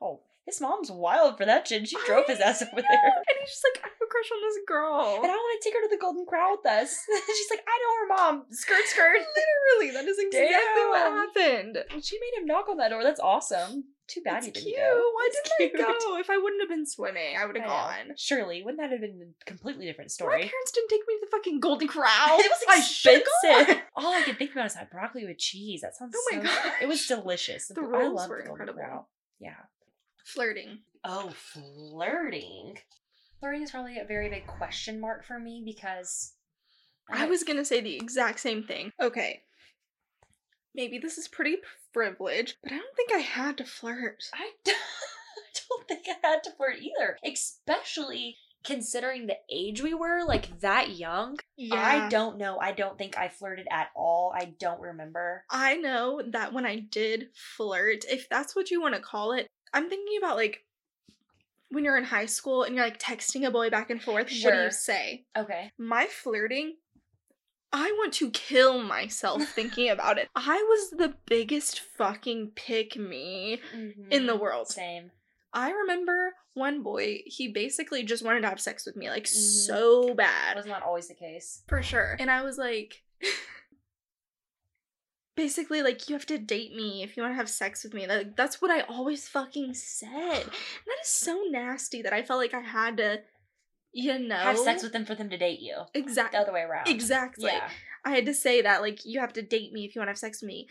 Wow. His mom's wild for that shit. She I drove his ass over know. there. And he's just like, I have a crush on this girl. And I want to take her to the Golden Crown with us. (laughs) She's like, I know her mom. Skirt, skirt. (laughs) literally, that is exactly what happened. She made him knock on that door. That's awesome. Too bad That's you didn't cute. go. Why didn't I go? If I wouldn't have been swimming, I would have I gone. Surely, wouldn't that have been a completely different story? My parents didn't take me to the fucking Golden (laughs) Corral. it was I expensive. gone. All I could think about is that broccoli with cheese. That oh sounds Oh my so. It was delicious. The I rolls were the incredible. Yeah. Flirting. Oh, flirting. Flirting is probably a very big question mark for me because I was gonna say the exact same thing. Okay. Maybe this is pretty privileged, but I don't think I had to flirt. I don't, (laughs) I don't think I had to flirt either, especially considering the age we were, like that young. Yeah. I don't know. I don't think I flirted at all. I don't remember. I know that when I did flirt, if that's what you want to call it, I'm thinking about like when you're in high school and you're like texting a boy back and forth. What do you say? Okay. My flirting, I want to kill myself (laughs) thinking about it. I was the biggest fucking pick me in the Mhm. world. Same. I remember one boy, he basically just wanted to have sex with me, like Mhm. so That was bad. not always the case. For sure. And I was like, (laughs) basically like you have to date me if you want to have sex with me. Like that's what I always fucking said. And (sighs) that is so nasty that I felt like I had to, you know, Have sex with them for them to date you. Exactly the other way around. Exactly. Yeah. I had to say that like you have to date me if you want to have sex with me.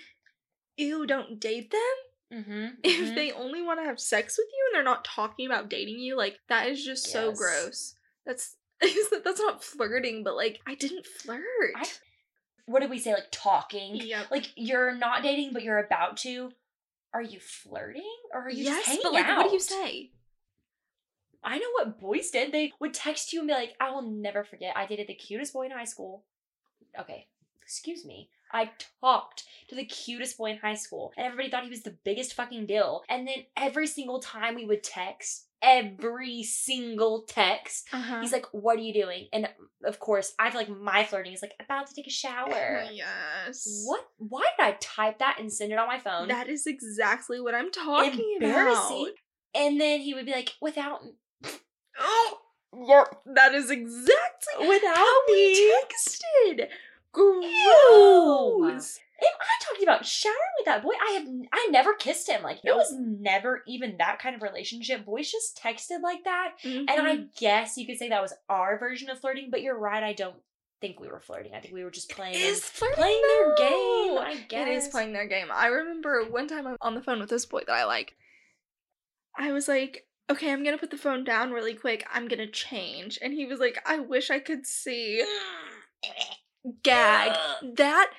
Ew, don't date them. Mm-hmm. (laughs) If they only want to have sex with you and they're not talking about dating you, like that is just so gross. That's (laughs) that's not flirting, but like I didn't flirt. I- what did we say? Like talking. Yep. Like you're not dating, but you're about to. Are you flirting or are you just hanging but like, out? what do you say? I know what boys did. They would text you and be like, I will never forget. I dated the cutest boy in high school. Okay, excuse me. I talked to the cutest boy in high school, and everybody thought he was the biggest fucking deal. And then every single time we would text, every single text, Uh-huh. he's like, What are you doing? And of course, I feel like my flirting is like, About to take a shower. (laughs) yes. What? Why did I type that and send it on my phone? That is exactly what I'm talking Embarrassing. about. And then he would be like, Without. Oh, yep. That is exactly Without how me. we texted. Ew. Am I talking about showering with that boy? I have I never kissed him. Like it was never even that kind of relationship. Boys just texted like that. And I Mhm. guess you could say that was our version of flirting, but you're right, I don't think we were flirting. I think we were just playing is flirting playing their game, I guess. It is playing their game. I remember one time I'm on the phone with this boy that I like. I was like, okay, I'm gonna put the phone down really quick. I'm gonna change. And he was like, I wish I could see. (gasps) Gag. That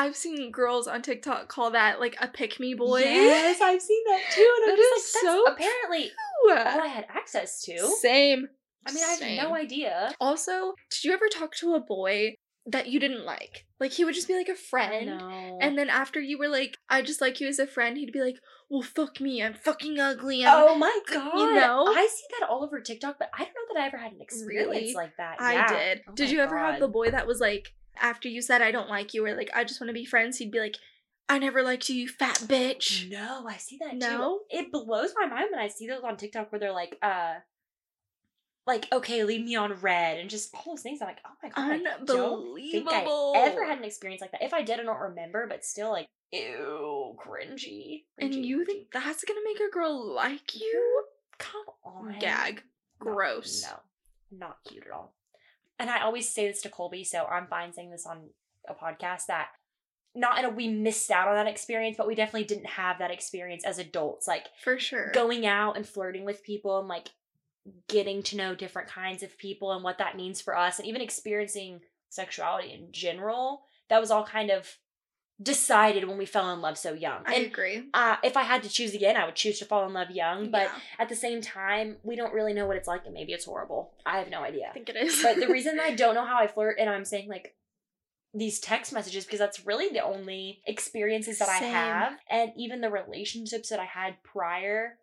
I've seen girls on TikTok call that like a pick me boy. Yes, I've seen that too. And I'm just like, so apparently all I had access to. Same. I mean, I have no idea. Also, did you ever talk to a boy that you didn't like? Like he would just be like a friend. No. And then after you were like, I just like you as a friend, he'd be like, Well, fuck me, I'm fucking ugly. I'm Oh my god! you know? I see that all over TikTok, but I don't know that I ever had an experience Really? like that. I Yeah. did. Oh did you ever have the boy that was like, after you said I don't like you, or like I just want to be friends, he'd be like, I never liked you, you fat bitch. No, I see that No? too. It blows my mind when I see those on TikTok where they're like, uh, like okay, leave me on read, and just all those things. I'm like, oh my god, I don't think Unbelievable. I ever had an experience like that. If I did, I don't remember, but still, like, ew, cringy. and you cringy. think that's gonna make a girl like you? Come on, Gag. No, Gross. No, not cute at all. And I always say this to Colby, so I'm fine saying this on a podcast that not in a we missed out on that experience, but we definitely didn't have that experience as adults. Like For sure. going out and flirting with people and like getting to know different kinds of people and what that means for us and even experiencing sexuality in general. That was all kind of decided when we fell in love so young. I and agree. uh, if I had to choose again, I would choose to fall in love young. But Yeah, at the same time, we don't really know what it's like, and maybe it's horrible. I have no idea. I think it is. But the (laughs) reason I don't know how I flirt, and I'm saying like these text messages, because that's really the only experiences that I have, and even the relationships that I had prior.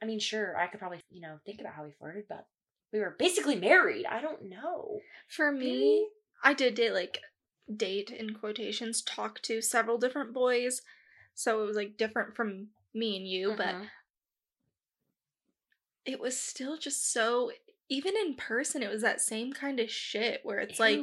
I mean, sure, I could probably you know think about how we flirted, but we were basically married. I don't know. For me, I did date like date in quotations, talk to several different boys. So it was like different from me and you, but Mhm. it was still just so even in person it was that same kind of shit where it's like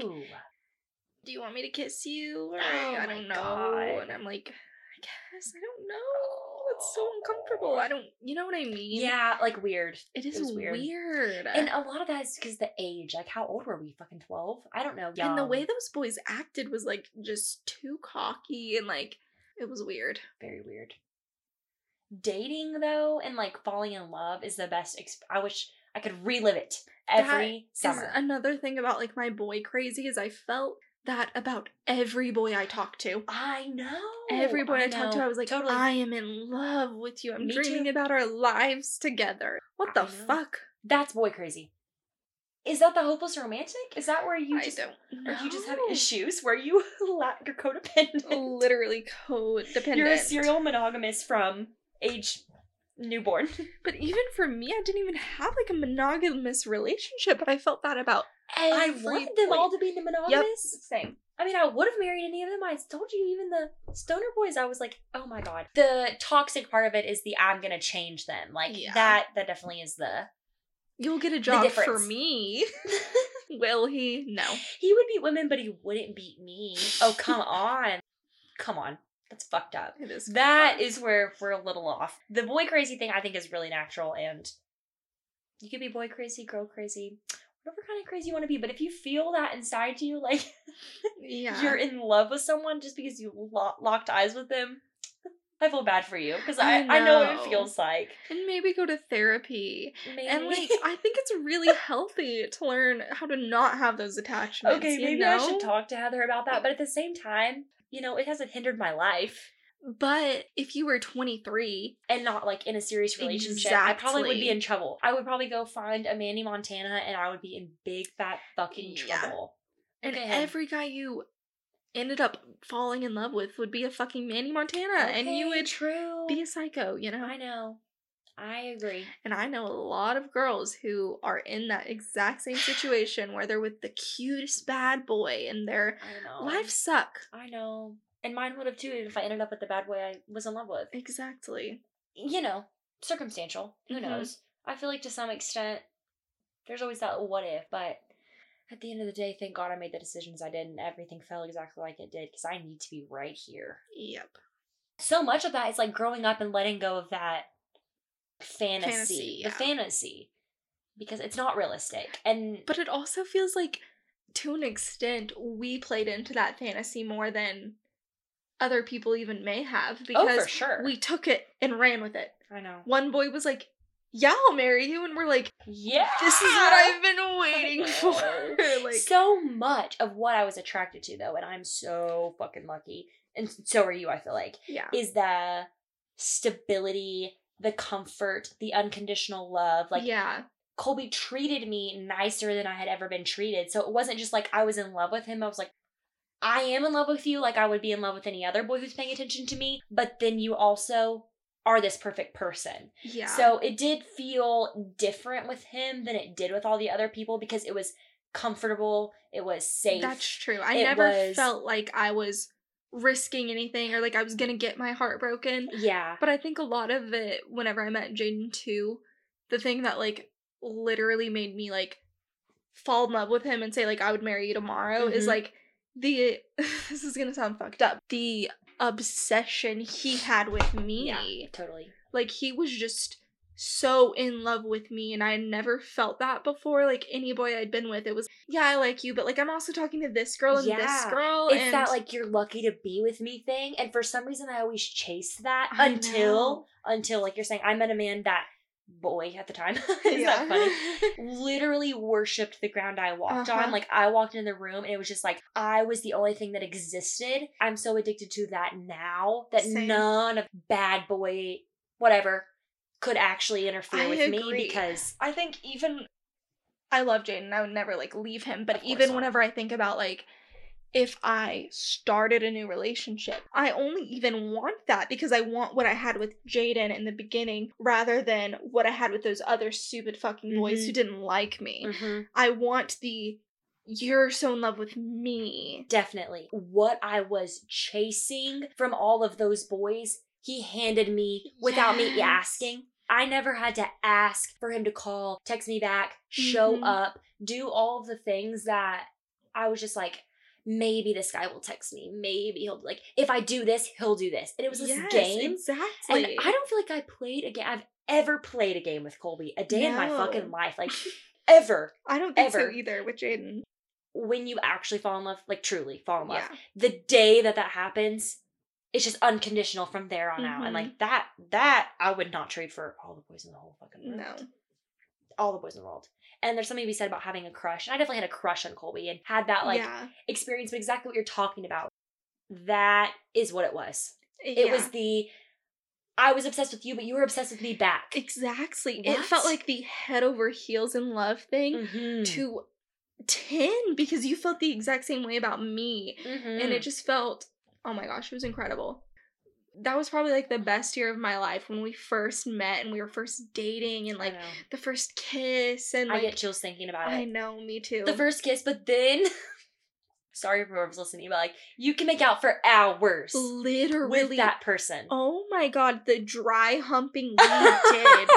do you want me to kiss you or Oh i don't know God. and i'm like i guess i don't know it's so uncomfortable i don't you know what i mean yeah, like weird. it is was weird. weird, And a lot of that is because the age. Like, how old were we? Fucking twelve? I don't know. and the way those boys acted was like just too cocky and like it was weird very weird. Dating though, and like falling in love is the best. Exp- I wish I could relive it every Is summer. another thing about like my boy crazy is i felt that about every boy i talked to I know. Every boy I, talked to. I was like, totally. I am in love with you. I'm Me dreaming too. about our lives together. What the fuck? That's boy crazy. Is that the hopeless romantic? Is that where you I just don't or you just have issues where you (laughs) lack your codependent? Literally codependent. You're a serial monogamous from age newborn. (laughs) But even for me, I didn't even have like a monogamous relationship, but I felt that about every I wanted them all to be the monogamous. Same. I mean, I would have married any of them. I told you, even the stoner boys. I was like, oh my god. The toxic part of it is the I'm gonna change them. Like Yeah. that. That definitely is the. You'll get a job for difference. me. (laughs) (laughs) Will he? No. he would beat women, but he wouldn't beat me. Oh come (laughs) on, come on. That's fucked up. It is. That is where we're a little off. The boy crazy thing I think is really natural and you could be boy crazy, girl crazy, whatever kind of crazy you want to be. But if you feel that inside you, like (laughs) Yeah. you're in love with someone just because you lo- locked eyes with them, (laughs) I feel bad for you because I, I I, know what it feels like. and maybe go to therapy. Maybe. And like, I think it's really (laughs) healthy to learn how to not have those attachments. okay, maybe I should talk to Heather about that. But at the same time, you know, it hasn't hindered my life. But if you were 23, and not like in a serious relationship, I probably would be in trouble. I would probably go find a Manny Montana and I would be in big fat fucking mm, Yeah. trouble. and him. every guy you ended up falling in love with would be a fucking Manny Montana, and you would true. be a psycho, you know? I know. I agree. And I know a lot of girls who are in that exact same situation where they're with the cutest bad boy and their life suck. I know. And mine would have too if I ended up with the bad boy I was in love with. Exactly. You know, circumstantial. Who Mhm. knows? I feel like to some extent, there's always that what if, but at the end of the day, thank God I made the decisions I did and everything fell exactly like it did because I need to be right here. Yep. so much of that is like growing up and letting go of that fantasy, Fantasy, the fantasy, because it's not realistic. And But it also feels like, to an extent, we played into that fantasy more than other people even may have oh, because for sure, we took it and ran with it. I know. One boy was like, "Yeah, I'll marry you," and we're like, Yeah, "This is what I've been waiting for." (laughs) like, so much of what I was attracted to, though, and I'm so fucking lucky, and so are you. I feel like yeah, is the stability, the comfort, the unconditional love. Like yeah, Colby treated me nicer than I had ever been treated. So it wasn't just like I was in love with him. I was like, I am in love with you, like I would be in love with any other boy who's paying attention to me. But then you also are this perfect person. yeah. So it did feel different with him than it did with all the other people because it was comfortable, it was safe. That's true. I It never was- felt like I was risking anything or like I was gonna get my heart broken. yeah. But I think a lot of it, whenever I met Jaden too, the thing that like literally made me like fall in love with him and say like I would marry you tomorrow is Mhm. like the (laughs) this is gonna sound fucked up. The obsession he had with me. Yeah, totally. Like he was just so in love with me and I never felt that before. Like any boy I'd been with, it was yeah, I like you, but like I'm also talking to this girl and this girl. It's and that like you're lucky to be with me thing. And for some reason I always chased that I until know. until like you're saying I met a man that boy at the time. (laughs) Isn't that funny? (laughs) literally worshipped the ground I walked Uh-huh. on. Like I walked in the room and it was just like I was the only thing that existed. I'm so addicted to that now that Same. none of bad boy whatever could actually interfere I with me because I think even I love Jaden. I would never like leave him. But even not. whenever I think about like if I started a new relationship, I only even want that because I want what I had with Jaden in the beginning rather than what I had with those other stupid fucking boys Mhm. who didn't like me. Mhm. I want the you're so in love with me. definitely what I was chasing from all of those boys, he handed me without me asking. I never had to ask for him to call, text me back, show Mhm. up, do all of the things that I was just like, maybe this guy will text me. Maybe he'll like, if I do this, he'll do this. And it was this Yes, game. Exactly. And I don't feel like I played a game. I've ever played a game with Colby a day in my fucking life. Like, (laughs) ever. I don't think ever. so either with Jaden. When you actually fall in love, like truly fall in love, Yeah. the day that that happens, it's just unconditional from there on out. And Mhm. like that, that I would not trade for all the boys in the whole fucking world. No. All the boys in the world. And there's something to be said about having a crush. And I definitely had a crush on Colby and had that like yeah. experience, but exactly what you're talking about. That is what it was. It was the I was obsessed with you, but you were obsessed with me back. Exactly. It felt like the head over heels in love thing Mhm. to 10 because you felt the exact same way about me. Mhm. And it just felt, oh my gosh, it was incredible. That was probably like the best year of my life when we first met and we were first dating and like the first kiss and I get chills thinking about it. I know, me too. The first kiss, but then (laughs) sorry for whoever's listening, but like you can make out for hours literally with that person. Oh my god, the dry humping (laughs) we did.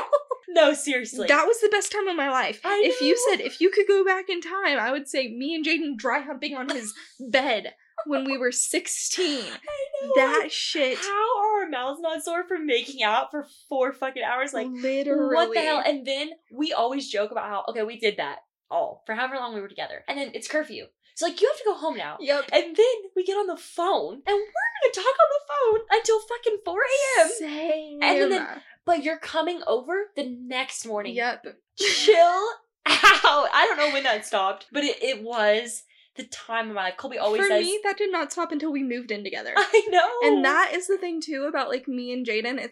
no, seriously. That was the best time of my life. I if you said if you could go back in time, I would say me and Jaden dry humping on his (laughs) bed when we were 16. (laughs) I know. That shit. How are our mouths not sore from making out for four fucking hours? Like, literally. what the hell? And then we always joke about how, okay, we did that all for however long we were together. And then it's curfew. So, like, you have to go home now. Yep. And then we get on the phone and we're gonna talk on the phone until fucking 4 a.m. Same. And then But you're coming over the next morning. Yep. Chill (laughs) out. I don't know when that stopped, but it, it was the time of my life. Colby always For says, me, that did not stop until we moved in together. (laughs) I know. And that is the thing too about like me and Jaden.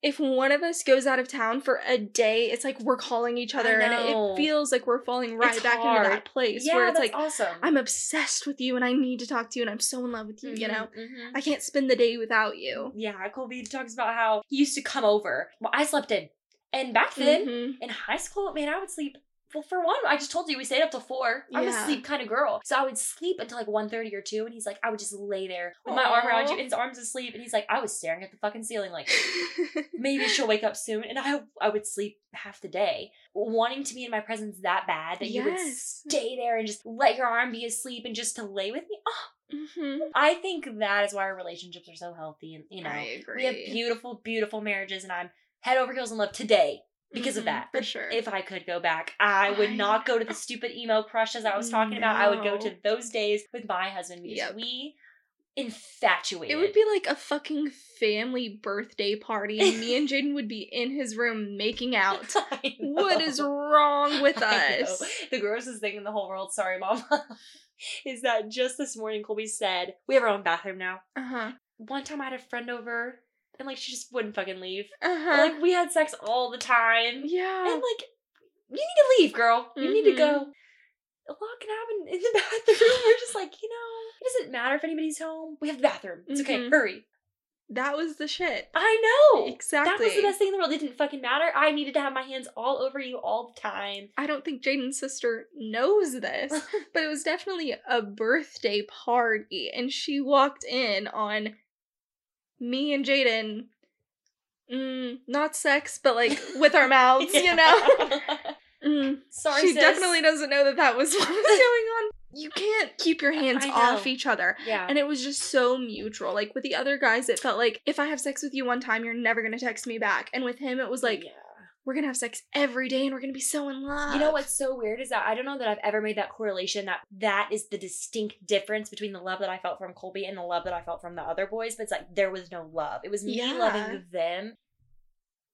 If- one of us goes out of town for a day, it's like we're calling each other, and it feels like we're falling right It's back into that place yeah, where it's like awesome. I'm obsessed with you and I need to talk to you and I'm so in love with you. You know, Mhm, mhm. I can't spend the day without you. Yeah, Colby talks about how he used to come over. Well, I slept in. And back then, Mhm. in high school, man, I would sleep. Well, for one, I just told you we stayed up till four. I'm a sleep kind of girl. So I would sleep until like 1.30 or 2, and he's like, I would just lay there with my arm around you, and his arm's asleep, and he's like, I was staring at the fucking ceiling like, (laughs) maybe she'll wake up soon. And I I would sleep half the day, wanting to be in my presence that bad that you would stay there and just let your arm be asleep and just to lay with me. Oh, Mhm. I think that is why our relationships are so healthy, and you know, I agree. we have beautiful, beautiful marriages, and I'm head over heels in love today because of Mhm, that. for sure. If I could go back, I would I not go to the stupid emo crushes I was talking about. I would go to those days with my husband because Yep. we infatuated. It would be like a fucking family birthday party, and me and Jaden would be in his room making (laughs) out. What is wrong with (laughs) I know. us? The grossest thing in the whole world, sorry, mom, (laughs) is that just this morning Colby said, We have our own bathroom now. Uh huh. One time I had a friend over and like she just wouldn't fucking leave. Uh-huh. like we had sex all the time. yeah. And like, you need to leave, girl. You need to go. A lot can happen in the (laughs) bathroom. We're just like, you know, it doesn't matter if anybody's home. We have the bathroom. It's okay. Mhm. Hurry. that was the shit. I know. Exactly. That was the best thing in the world. It didn't fucking matter. I needed to have my hands all over you all the time. I don't think Jaden's sister knows this, (laughs) but it was definitely a birthday party, and she walked in on me and Jaden. Mm, not sex, but like (laughs) with our mouths, you know. Mm. Sorry, she sis. definitely doesn't know that that was (laughs) what was going on. You can't keep your hands off each other. Yeah. And it was just so mutual. Like with the other guys, it felt like if I have sex with you one time, you're never gonna text me back. And with him, it was like yeah. We're gonna have sex every day and we're gonna be so in love. You know what's so weird is that I don't know that I've ever made that correlation that that is the distinct difference between the love that I felt from Colby and the love that I felt from the other boys. But it's like there was no love. It was me Yeah. loving them.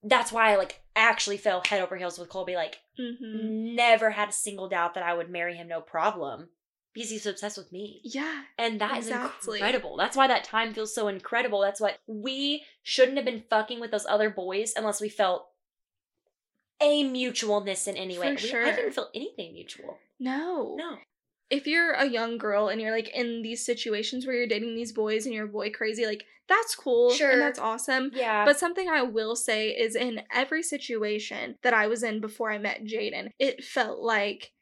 That's why I like actually fell head over heels with Colby. Like Mm-hmm. never had a single doubt that I would marry him, no problem, because he's obsessed with me. Yeah. And that is Exactly. incredible. That's why that time feels so incredible. That's why we shouldn't have been fucking with those other boys unless we felt a mutualness in any way. For sure. I didn't feel anything mutual. No. No. If you're a young girl and you're like in these situations where you're dating these boys and you're boy crazy, like that's cool Sure. and that's awesome. Yeah. But something I will say is in every situation that I was in before I met Jaden, it felt like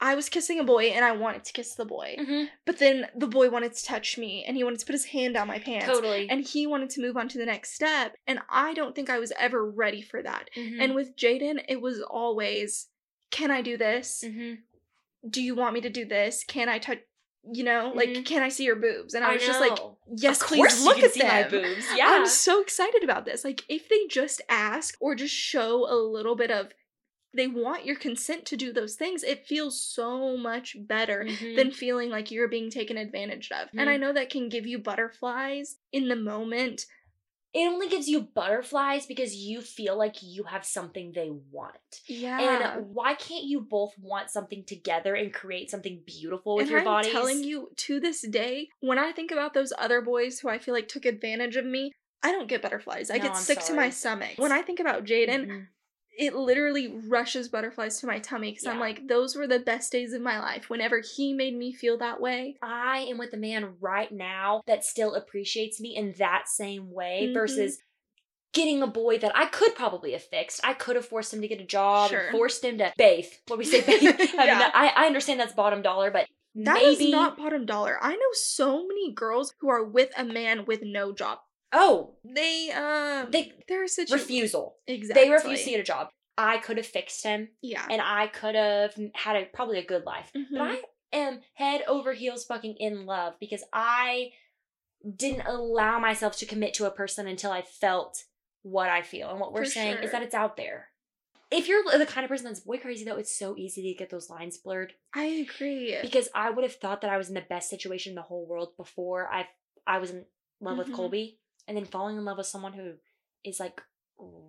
I was kissing a boy and I wanted to kiss the boy. Mhm. But then the boy wanted to touch me and he wanted to put his hand down my pants. totally. And he wanted to move on to the next step. And I don't think I was ever ready for that. Mhm. And with Jaden, it was always, can I do this? Mhm. Do you want me to do this? Can I touch? You know, like, Mhm. can I see your boobs? And I was just like, yes, of please look at see them. my boobs. (laughs) Yeah. I'm so excited about this. Like, if they just ask or just show a little bit of they want your consent to do those things, it feels so much better Mhm. than feeling like you're being taken advantage of. And I know that can give you butterflies in the moment. it only gives you butterflies because you feel like you have something they want. Yeah. And why can't you both want something together and create something beautiful with and your I'm bodies? telling you, to this day, when I think about those other boys who I feel like took advantage of me, I don't get butterflies. I No, get I'm sick to my stomach. When I think about Jaden, Mhm. It literally rushes butterflies to my tummy because I'm like, those were the best days of my life. Whenever he made me feel that way. I am with a man right now that still appreciates me in that same way Mhm. versus getting a boy that I could probably have fixed. I could have forced him to get a job Sure. forced him to bathe. What we say bathe. (laughs) I mean, I, I understand that's bottom dollar, but That is maybe not bottom dollar. I know so many girls who are with a man with no job. Oh They um they they're a refusal. exactly. They refuse to get a job. I could have fixed him yeah. and I could have had a probably a good life. But Mhm. I am head over heels fucking in love because I didn't allow myself to commit to a person until I felt what I feel. And what we're For saying sure. is that it's out there. If you're the kind of person that's boy crazy, though, it's so easy to get those lines blurred. I agree. Because I would have thought that I was in the best situation in the whole world before I I was in love Mhm. with Colby, and then falling in love with someone who is like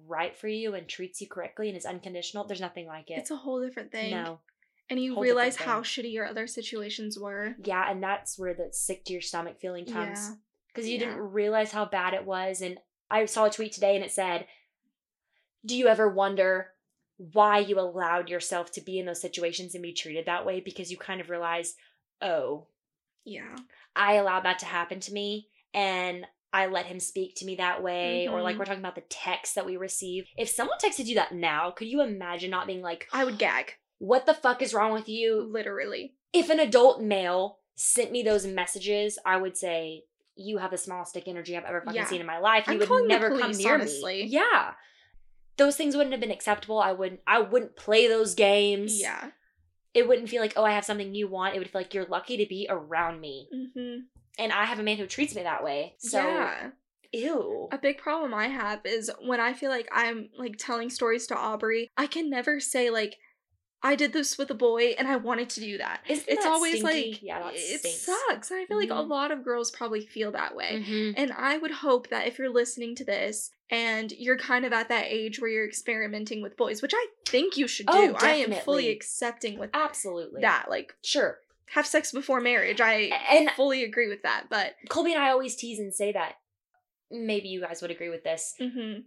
right for you and treats you correctly and is unconditional. There's nothing like it. It's a whole different thing. no, And you realize how shitty your other situations were. yeah, and that's where the sick to your stomach feeling comes Yeah. because you Yeah. didn't realize how bad it was. And I saw a tweet today and it said, "Do you ever wonder?" Why you allowed yourself to be in those situations and be treated that way because you kind of realize, oh, Yeah. I allowed that to happen to me and I let him speak to me that way. Or like Mhm. we're talking about the text that we receive. If someone texted you that now, could you imagine not being like, I would gag. what the fuck is wrong with you? Literally. If an adult male sent me those messages, I would say, you have the smallest dick energy I've ever fucking Yeah. seen in my life. You I'm would never come police, near honestly. me. Yeah. Those things wouldn't have been acceptable. I wouldn't I wouldn't play those games. Yeah. It wouldn't feel like, oh, I have something you want. It would feel like you're lucky to be around me. Mm-hmm. And I have a man who treats me that way. So yeah. Ew. A big problem I have is when I feel like I'm like telling stories to Aubrey, I can never say like I did this with a boy and I wanted to do that. Isn't it's that always stinky? like Yeah, it stinks. sucks. And I feel like a Mhm. lot of girls probably feel that way. Mhm. And I would hope that if you're listening to this and you're kind of at that age where you're experimenting with boys, which I think you should do. Oh, I am fully accepting with Absolutely. that. Like Sure. have sex before marriage. I And- fully agree with that. But Colby and I always tease and say that. Maybe you guys would agree with this. mhm.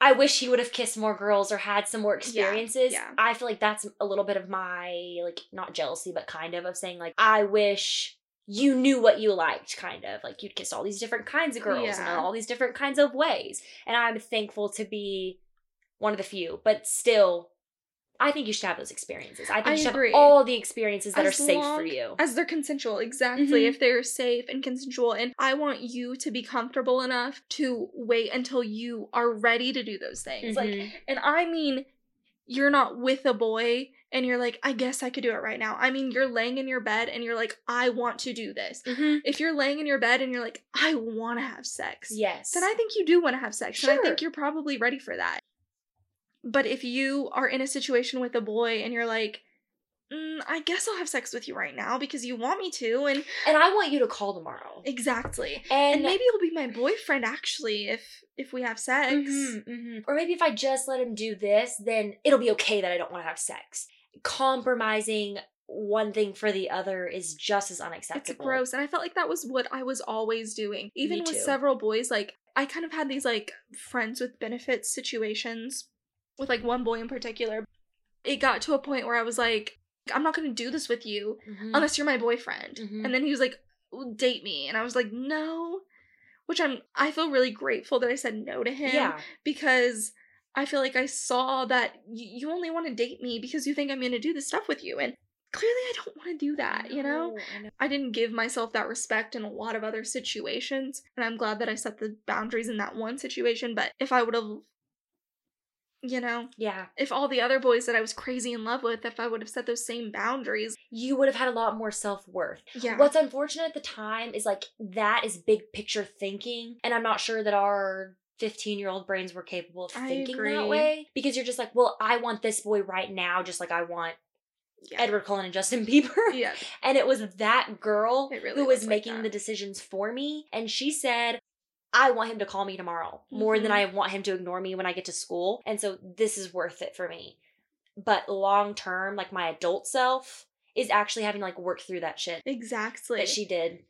I wish he would have kissed more girls or had some more experiences. yeah. I feel like that's a little bit of my like not jealousy, but kind of of saying like I wish you knew what you liked, kind of like you'd kiss all these different kinds of girls and all these different kinds of ways. And I'm thankful to be one of the few, but still, I think you should have those experiences. I think I you should agree. have all the experiences that As are safe for you. as they're consensual exactly Mhm. if they're safe and consensual and i want you to be comfortable enough to wait until you are ready to do those things like Mhm. and i mean you're not with a boy and you're like i guess i could do it right now i mean you're laying in your bed and you're like i want to do this Mhm. if you're laying in your bed and you're like i want to have sex Yes. then i think you do want to have sex and i think you're probably ready for that but if you are in a situation with a boy and you're like mm, i guess i'll have sex with you right now because you want me to and and I want you to call tomorrow. exactly And, and maybe he'll be my boyfriend actually if if we have sex Mhm, mhm. Or maybe if I just let him do this, then it'll be okay that I don't want to have sex. Compromising one thing for the other is just as unacceptable. it's gross and i felt like that was what i was always doing even with several boys like i kind of had these like friends with benefits situations with like one boy in particular it got to a point where i was like i'm not going to do this with you Mhm. unless you're my boyfriend. Mhm. And then he was like, date me. And I was like, no. Which I'm I feel really grateful that I said no to him yeah. because I feel like I saw that you only want to date me because you think I'm going to do this stuff with you and clearly I don't want to do that, you know? I know. I didn't give myself that respect in a lot of other situations and I'm glad that I set the boundaries in that one situation, but if I would have you know, Yeah. if all the other boys that I was crazy in love with, if I would have set those same boundaries, You would have had a lot more self worth. yeah. What's unfortunate at the time is like that is big picture thinking. And I'm not sure that our 15 year old brains were capable of thinking that way. Because you're just like, well, I want this boy right now, just like I want yeah. Edward Cullen and Justin (laughs) Bieber. Yeah. And it was that girl really who was was like making the decisions for me. And she said, I want him to call me tomorrow more than Mhm. I want him to ignore me when I get to school. And so this is worth it for me. But long term, like my adult self is actually having to like work through that shit Exactly. that she did.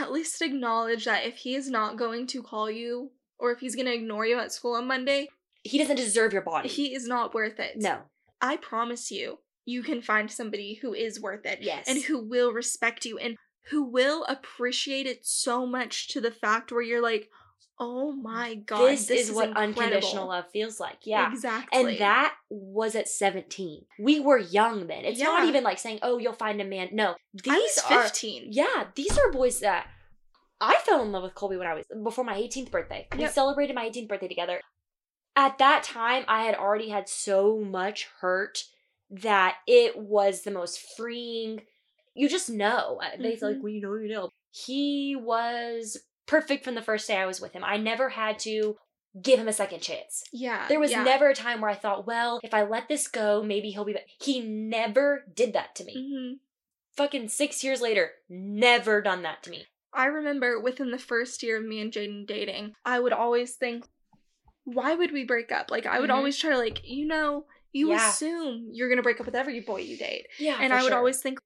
at least acknowledge that if he is not going to call you or if he's going to ignore you at school on Monday, He doesn't deserve your body. he is not worth it. no. I promise you, you can find somebody who is worth it Yes. and who will respect you and who will appreciate it so much to the fact where you're like, "Oh my god, this, is, what incredible." unconditional love feels like. Yeah. Exactly. And that was at 17. We were young then. It's not even like saying, oh, you'll find a man. No. These I was are 15. Yeah, these are boys that I fell in love with Colby when I was before my 18th birthday. We celebrated my 18th birthday together. At that time, I had already had so much hurt that it was the most freeing you just know. Uh, They say, like when you know, you know. He was perfect from the first day I was with him. I never had to give him a second chance. Yeah. There was yeah. never a time where I thought, well, if I let this go, maybe he'll be back. He never did that to me. Mhm. Fucking six years later, never done that to me. I remember within the first year of me and Jaden dating, I would always think, why would we break up? Like, I would Mhm. always try to, like, you know, you Yeah. assume you're going to break up with every boy you date. Yeah. and I would always think,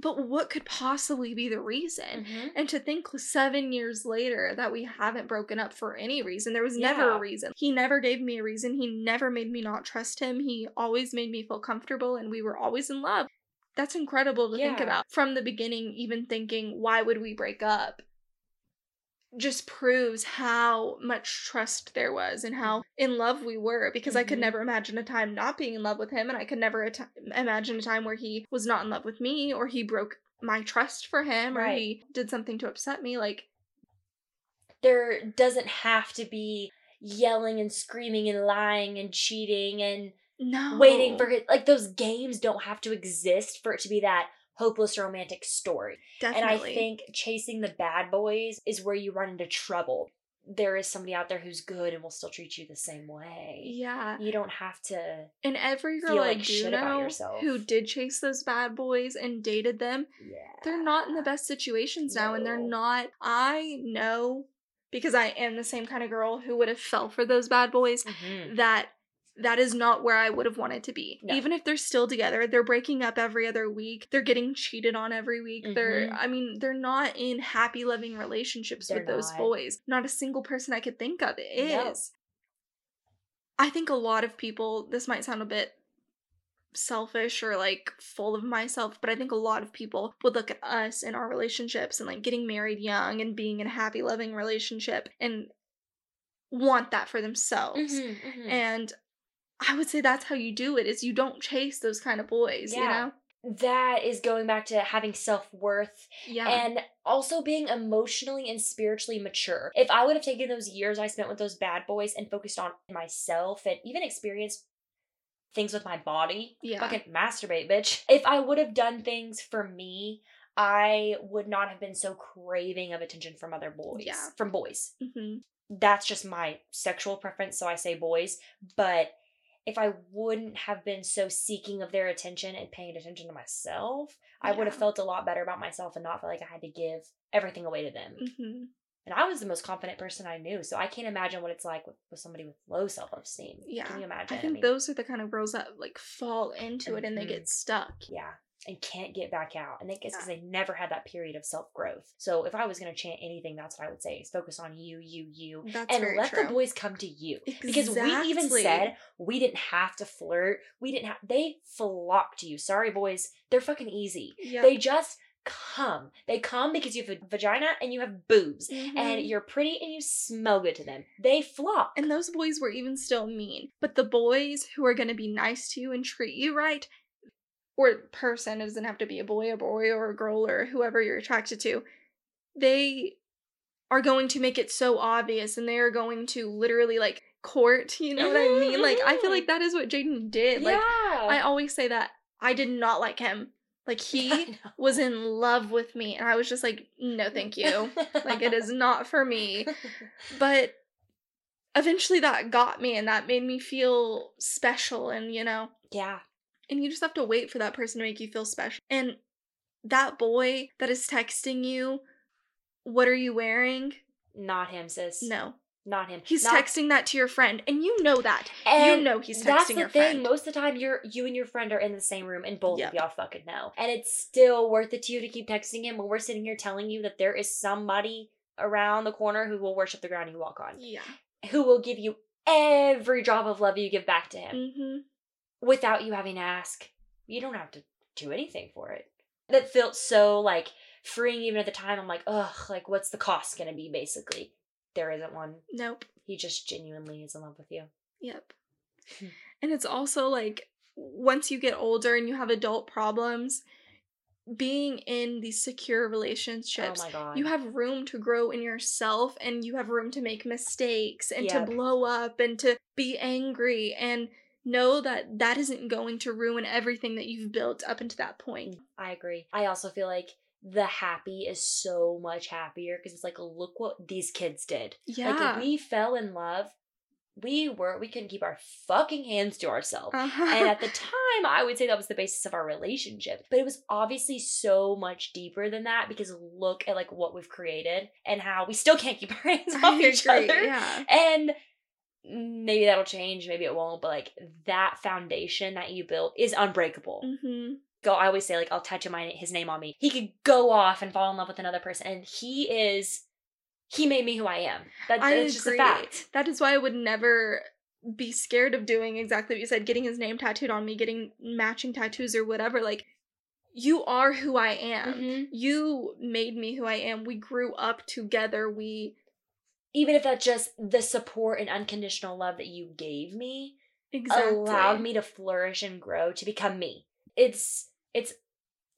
but what could possibly be the reason? hmm And to think seven years later that we haven't broken up for any reason, there was never Yeah. a reason. He never gave me a reason. He never made me not trust him. He always made me feel comfortable, and we were always in love. That's incredible to think about. From the beginning, even thinking, why would we break up? Just proves how much trust there was and how in love we were because I could Mhm. never imagine a time not being in love with him, and I could never at- imagine a time where he was not in love with me or he broke my trust for him or he did something to upset me. Like, there doesn't have to be yelling and screaming and lying and cheating and no. waiting for it. Like those games don't have to exist for it to be that hopeless romantic story. Definitely. And I think chasing the bad boys is where you run into trouble. There is somebody out there who's good and will still treat you the same way. Yeah. You don't have to. And every girl I like do know who did chase those bad boys and dated them, Yeah. they're not in the best situations now and they're not I know because I am the same kind of girl who would have fell for those bad boys Mhm. that that is not where I would have wanted to be. No. Even if they're still together, they're breaking up every other week. They're getting cheated on every week. They're Mhm. I mean, they're not in happy loving relationships They're with those not. boys. Not a single person I could think of is. No. I think a lot of people this might sound a bit selfish or like full of myself, but I think a lot of people would look at us and our relationships and like getting married young and being in a happy loving relationship and want that for themselves. Mhm, mhm. And I would say that's how you do it is you don't chase those kind of boys, you know? that is going back to having self worth Yeah. and also being emotionally and spiritually mature. If I would have taken those years I spent with those bad boys and focused on myself and even experienced things with my body, Yeah. fucking masturbate, bitch. If I would have done things for me, I would not have been so craving of attention from other boys. Yeah. From boys. hmm That's just my sexual preference, so I say boys. But if I wouldn't have been so seeking of their attention and paying attention to myself, I would have felt a lot better about myself and not feel like I had to give everything away to them. hmm And I was the most confident person I knew, so I can't imagine what it's like with, with somebody with low self esteem. Yeah. Can you imagine? I think mean, those are the kind of girls that like fall into it and they Mhm. get stuck. yeah, and can't get back out. And I it's because Yeah. they never had that period of self growth. So if I was going to chant anything, that's what I would say: is focus on you, you, you, That's and let true. the boys come to you. Because we even said we didn't have to flirt. We didn't have. They flock to you. Sorry, boys. They're fucking easy. Yep. They just come. They come because you have a vagina and you have boobs. Mhm. And you're pretty and you smell good to them. They flock. And those boys were even still mean. But the boys who are going to be nice to you and treat you right, or person, it doesn't have to be a boy, a boy, or a girl, or whoever you're attracted to, they are going to make it so obvious and they are going to literally like court, you know what I mm-hmm, mean? Like, I feel mm-hmm. like that is what Jaden did. Like, yeah. I always say that I did not like him. Like, (laughs) he was in love with me, and I was just like, no, (laughs) thank you. like, it is not for me (laughs) but eventually that got me and that made me feel special and you know yeah. And you just have to wait for that person to make you feel special and that boy that is texting you what are you wearing Not him, sis. no Not him. he's Not- texting that to your friend and you know that And you know he's texting That's the your thing. friend Most of the time, you're you and your friend are in the same room, and both Yep. of y'all fucking know. And it's still worth it to you to keep texting him when we're sitting here telling you that there is somebody around the corner who will worship the ground you walk on, yeah who will give you every drop of love you give back to him mm-hmm without you having to ask. You don't have to do anything for it. That felt so like freeing. Even at the time, I'm like, ugh, like what's the cost gonna be? Basically, there isn't one. nope He just genuinely is in love with you. Yep. Hmm. and it's also like once you get older and you have adult problems, being in these secure relationships, oh my god. you have room to grow in yourself and you have room to make mistakes and Yep. to blow up and to be angry and know that that isn't going to ruin everything that you've built up into that point. I agree. I also feel like the happy is so much happier because it's like, look what these kids did. Yeah. Like, we fell in love. We were, we couldn't keep our fucking hands to ourselves. Uh-huh. And at the time, I would say that was the basis of our relationship. But it was obviously so much deeper than that because look at like what we've created and how we still can't keep our (laughs) hands I off each agree, other. Yeah. And maybe that'll change, maybe it won't, but like that foundation that you built is unbreakable. hmm Go, I always say like I'll tattoo my his name on me. He could go off and fall in love with another person, and he is he made me who I am. That, I that's just a fact. That is why I would never be scared of doing exactly what you said, getting his name tattooed on me, getting matching tattoos or whatever. Like, you are who I am. Mhm. You made me who I am. We grew up together. We Even if that's just the support and unconditional love that you gave me, exactly allowed me to flourish and grow to become me. It's it's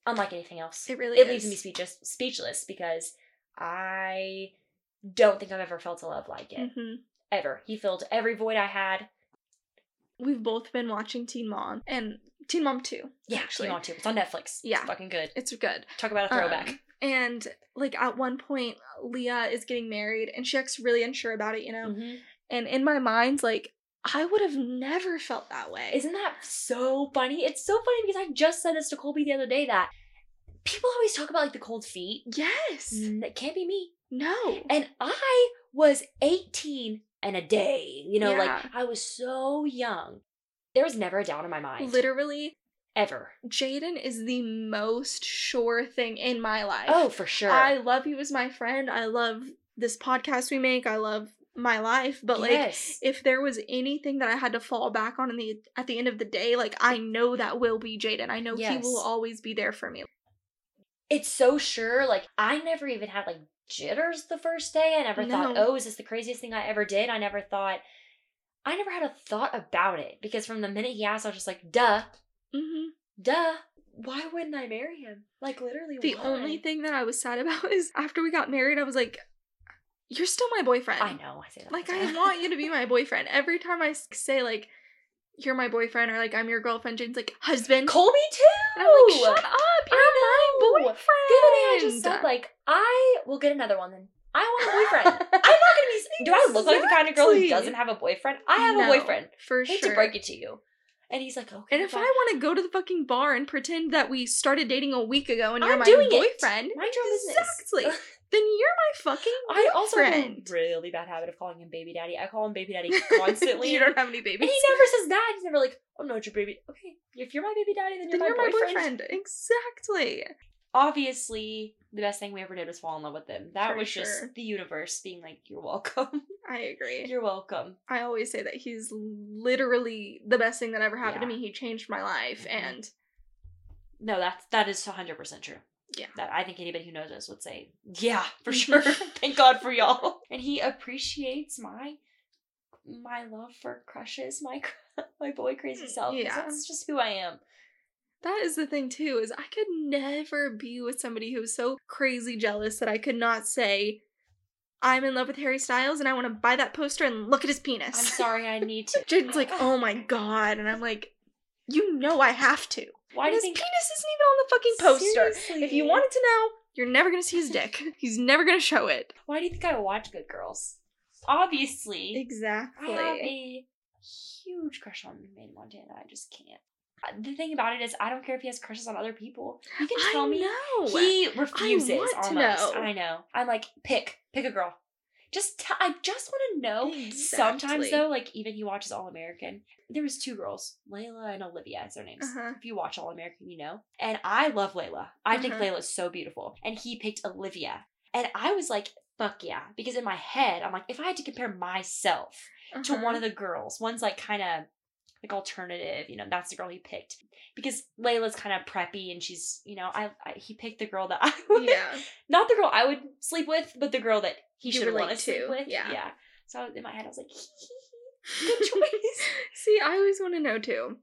unlike anything else. It really it is. leaves me speechless speechless because I don't think I've ever felt a love like it. Mhm. Ever. He filled every void I had. We've both been watching Teen Mom and Teen Mom 2. Yeah, actually. Teen Mom 2. It's on Netflix. Yeah. It's fucking good. It's good. Talk about a throwback. Um, and like at one point, Leah is getting married and she acts really unsure about it, you know? Mhm. And in my mind, like, I would have never felt that way. Isn't that so funny? It's so funny because I just said this to Colby the other day that people always talk about like the cold feet. yes. Mm, That can't be me. No. And I was 18 and a day. You know, Yeah. like I was so young. There was never a doubt in my mind. Literally, Ever. Jaden is the most sure thing in my life. Oh, for sure. I love you as my friend. I love this podcast we make. I love my life. But like yes. if there was anything that I had to fall back on in the at the end of the day, like I know that will be Jaden. I know he will always be there for me. it's so sure. Like I never even had like jitters the first day. I never thought, oh, is this the craziest thing I ever did? I never thought. I never had a thought about it because from the minute he asked, I was just like, duh, hmm duh. Why wouldn't I marry him? Like literally, The why? only thing that I was sad (laughs) about is after we got married, I was like, "You're still my boyfriend." I know. I say that. Like I want you to be (laughs) my boyfriend. Every time I say like, "You're my boyfriend" or like "I'm your girlfriend," Jaden's like, "Husband." Colby too. And I'm like, "Shut up! You're my boyfriend." The other day I just said like I will get another one then. I want a boyfriend. (laughs) I'm not gonna be. Do I look like the kind of girl who doesn't have a boyfriend? I have No, a boyfriend. for I hate sure. to break it to you. And he's like, okay. And if I want to go to the fucking bar and pretend that we started dating a week ago and you're I'm my doing it. boyfriend, mind your business. exactly, then you're my fucking I also have a really bad habit of calling him baby daddy. I call him baby daddy (laughs) constantly. you don't have any and babies. he never says that. He's never like, oh, I'm not your baby. Okay, if you're my baby daddy, then you're, then my, you're my boyfriend. boyfriend. Exactly. Obviously, the best thing we ever did was fall in love with him. That For was just the universe being like, you're welcome. (laughs) I agree. you're welcome. I always say that he's literally the best thing that ever happened to me. He changed my life, Mhm. and No, that's that is 100% true. Yeah. That I think anybody who knows us would say, yeah, for (laughs) sure. (laughs) Thank God for y'all. And he appreciates my my love for crushes, my my boy crazy self. Mm, Yeah. That's just who I am. That is the thing too. Is I could never be with somebody who's so crazy jealous that I could not say. I'm in love with Harry Styles and I want to buy that poster and look at his penis. I'm sorry, I need to. (laughs) Jaden's like, (laughs) oh my god, and I'm like, you know I have to. Why And do his think penis isn't even on the fucking poster. If you wanted to know, you're never gonna see his dick. (laughs) He's never gonna show it. Why do you think I watch Good Girls? Obviously, Exactly. I have a huge crush on Manny Montana. I just can't. Uh, The thing about it is, I don't care if he has crushes on other people. You can tell I me know. he refuses. want to almost. know. I know. I'm like, pick, pick a girl. Just, t- I just want to know. Sometimes though, like even he watches All American. There was two girls, Layla and Olivia, as their names. Uh-huh. If you watch All American, you know. And I love Layla. I think Uh-huh. Layla's so beautiful. And he picked Olivia, and I was like, fuck yeah, because in my head, I'm like, if I had to compare myself to Uh-huh. one of the girls. One's like kind of like alternative, you know, that's the girl he picked. Because Layla's kind of preppy and she's, you know, I, I he picked the girl that (laughs) I would yeah. not the girl I would sleep with, but the girl that he should want to sleep with. yeah. Yeah. So in my head I was like, (laughs) (laughs) good choice. See, I always want to know too.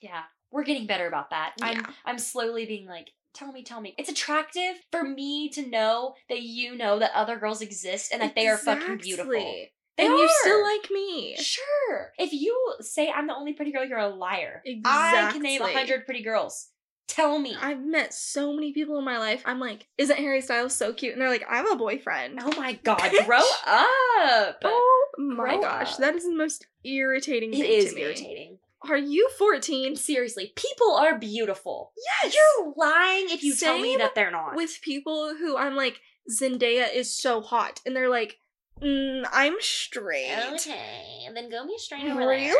yeah. We're getting better about that. I'm I'm slowly being like, tell me, tell me. It's attractive for me to know that you know that other girls exist and that they are fucking beautiful. Exactly. They and you still are. like me. Sure. If you say I'm the only pretty girl, you're a liar. I can name a hundred pretty girls. Tell me. I've met so many people in my life. I'm like, isn't Harry Styles so cute? And they're like, I have a boyfriend. oh my god, (laughs) grow up. Oh my Grow gosh, up. that is the most irritating It thing is to me. irritating. Are you 14 Seriously, people are beautiful. Yes. You're lying if you tell me that they're not. with people who I'm like, Zendaya is so hot, and they're like, mm, I'm straight. okay, then go be straight over Really?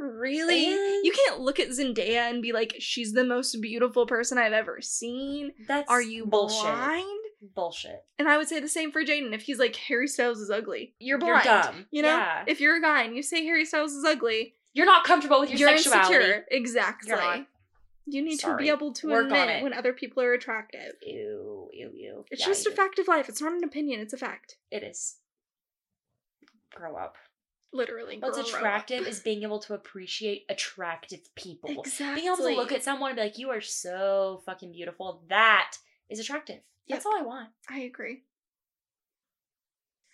Really? You can't look at Zendaya and be like, she's the most beautiful person I've ever seen. That's Are you bullshit? blind? Bullshit. And I would say the same for Jaden. If he's like, Harry Styles is ugly, you're You're blind. dumb. You know? Yeah. If you're a guy and you say Harry Styles is ugly, You're not comfortable with your you're sexuality. insecure. Exactly. You're not. You need to be able to Work admit when other people are attractive. Ew, ew, ew. It's Yeah, just a fact of life. It's not an opinion. It's a fact. It is. Grow up. Literally. What's grow up. attractive is (laughs) being able to appreciate attractive people. Exactly. Being able to look at someone and be like, you are so fucking beautiful. That is attractive. That's Yep. all I want. I agree.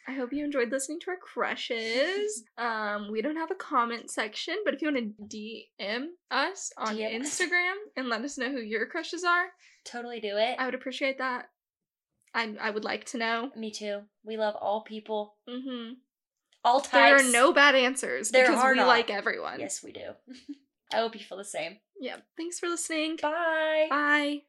I hope you enjoyed listening to our crushes. (laughs) um, we don't have a comment section, but if you want to DM us on DM. Instagram and let us know who your crushes are, Totally do it. I would appreciate that. I I would like to know. Me too. We love all people, hmm all There are no bad answers There because are we not. like everyone. Yes, we do. (laughs) I hope you feel the same. Yeah. Thanks for listening. Bye. Bye.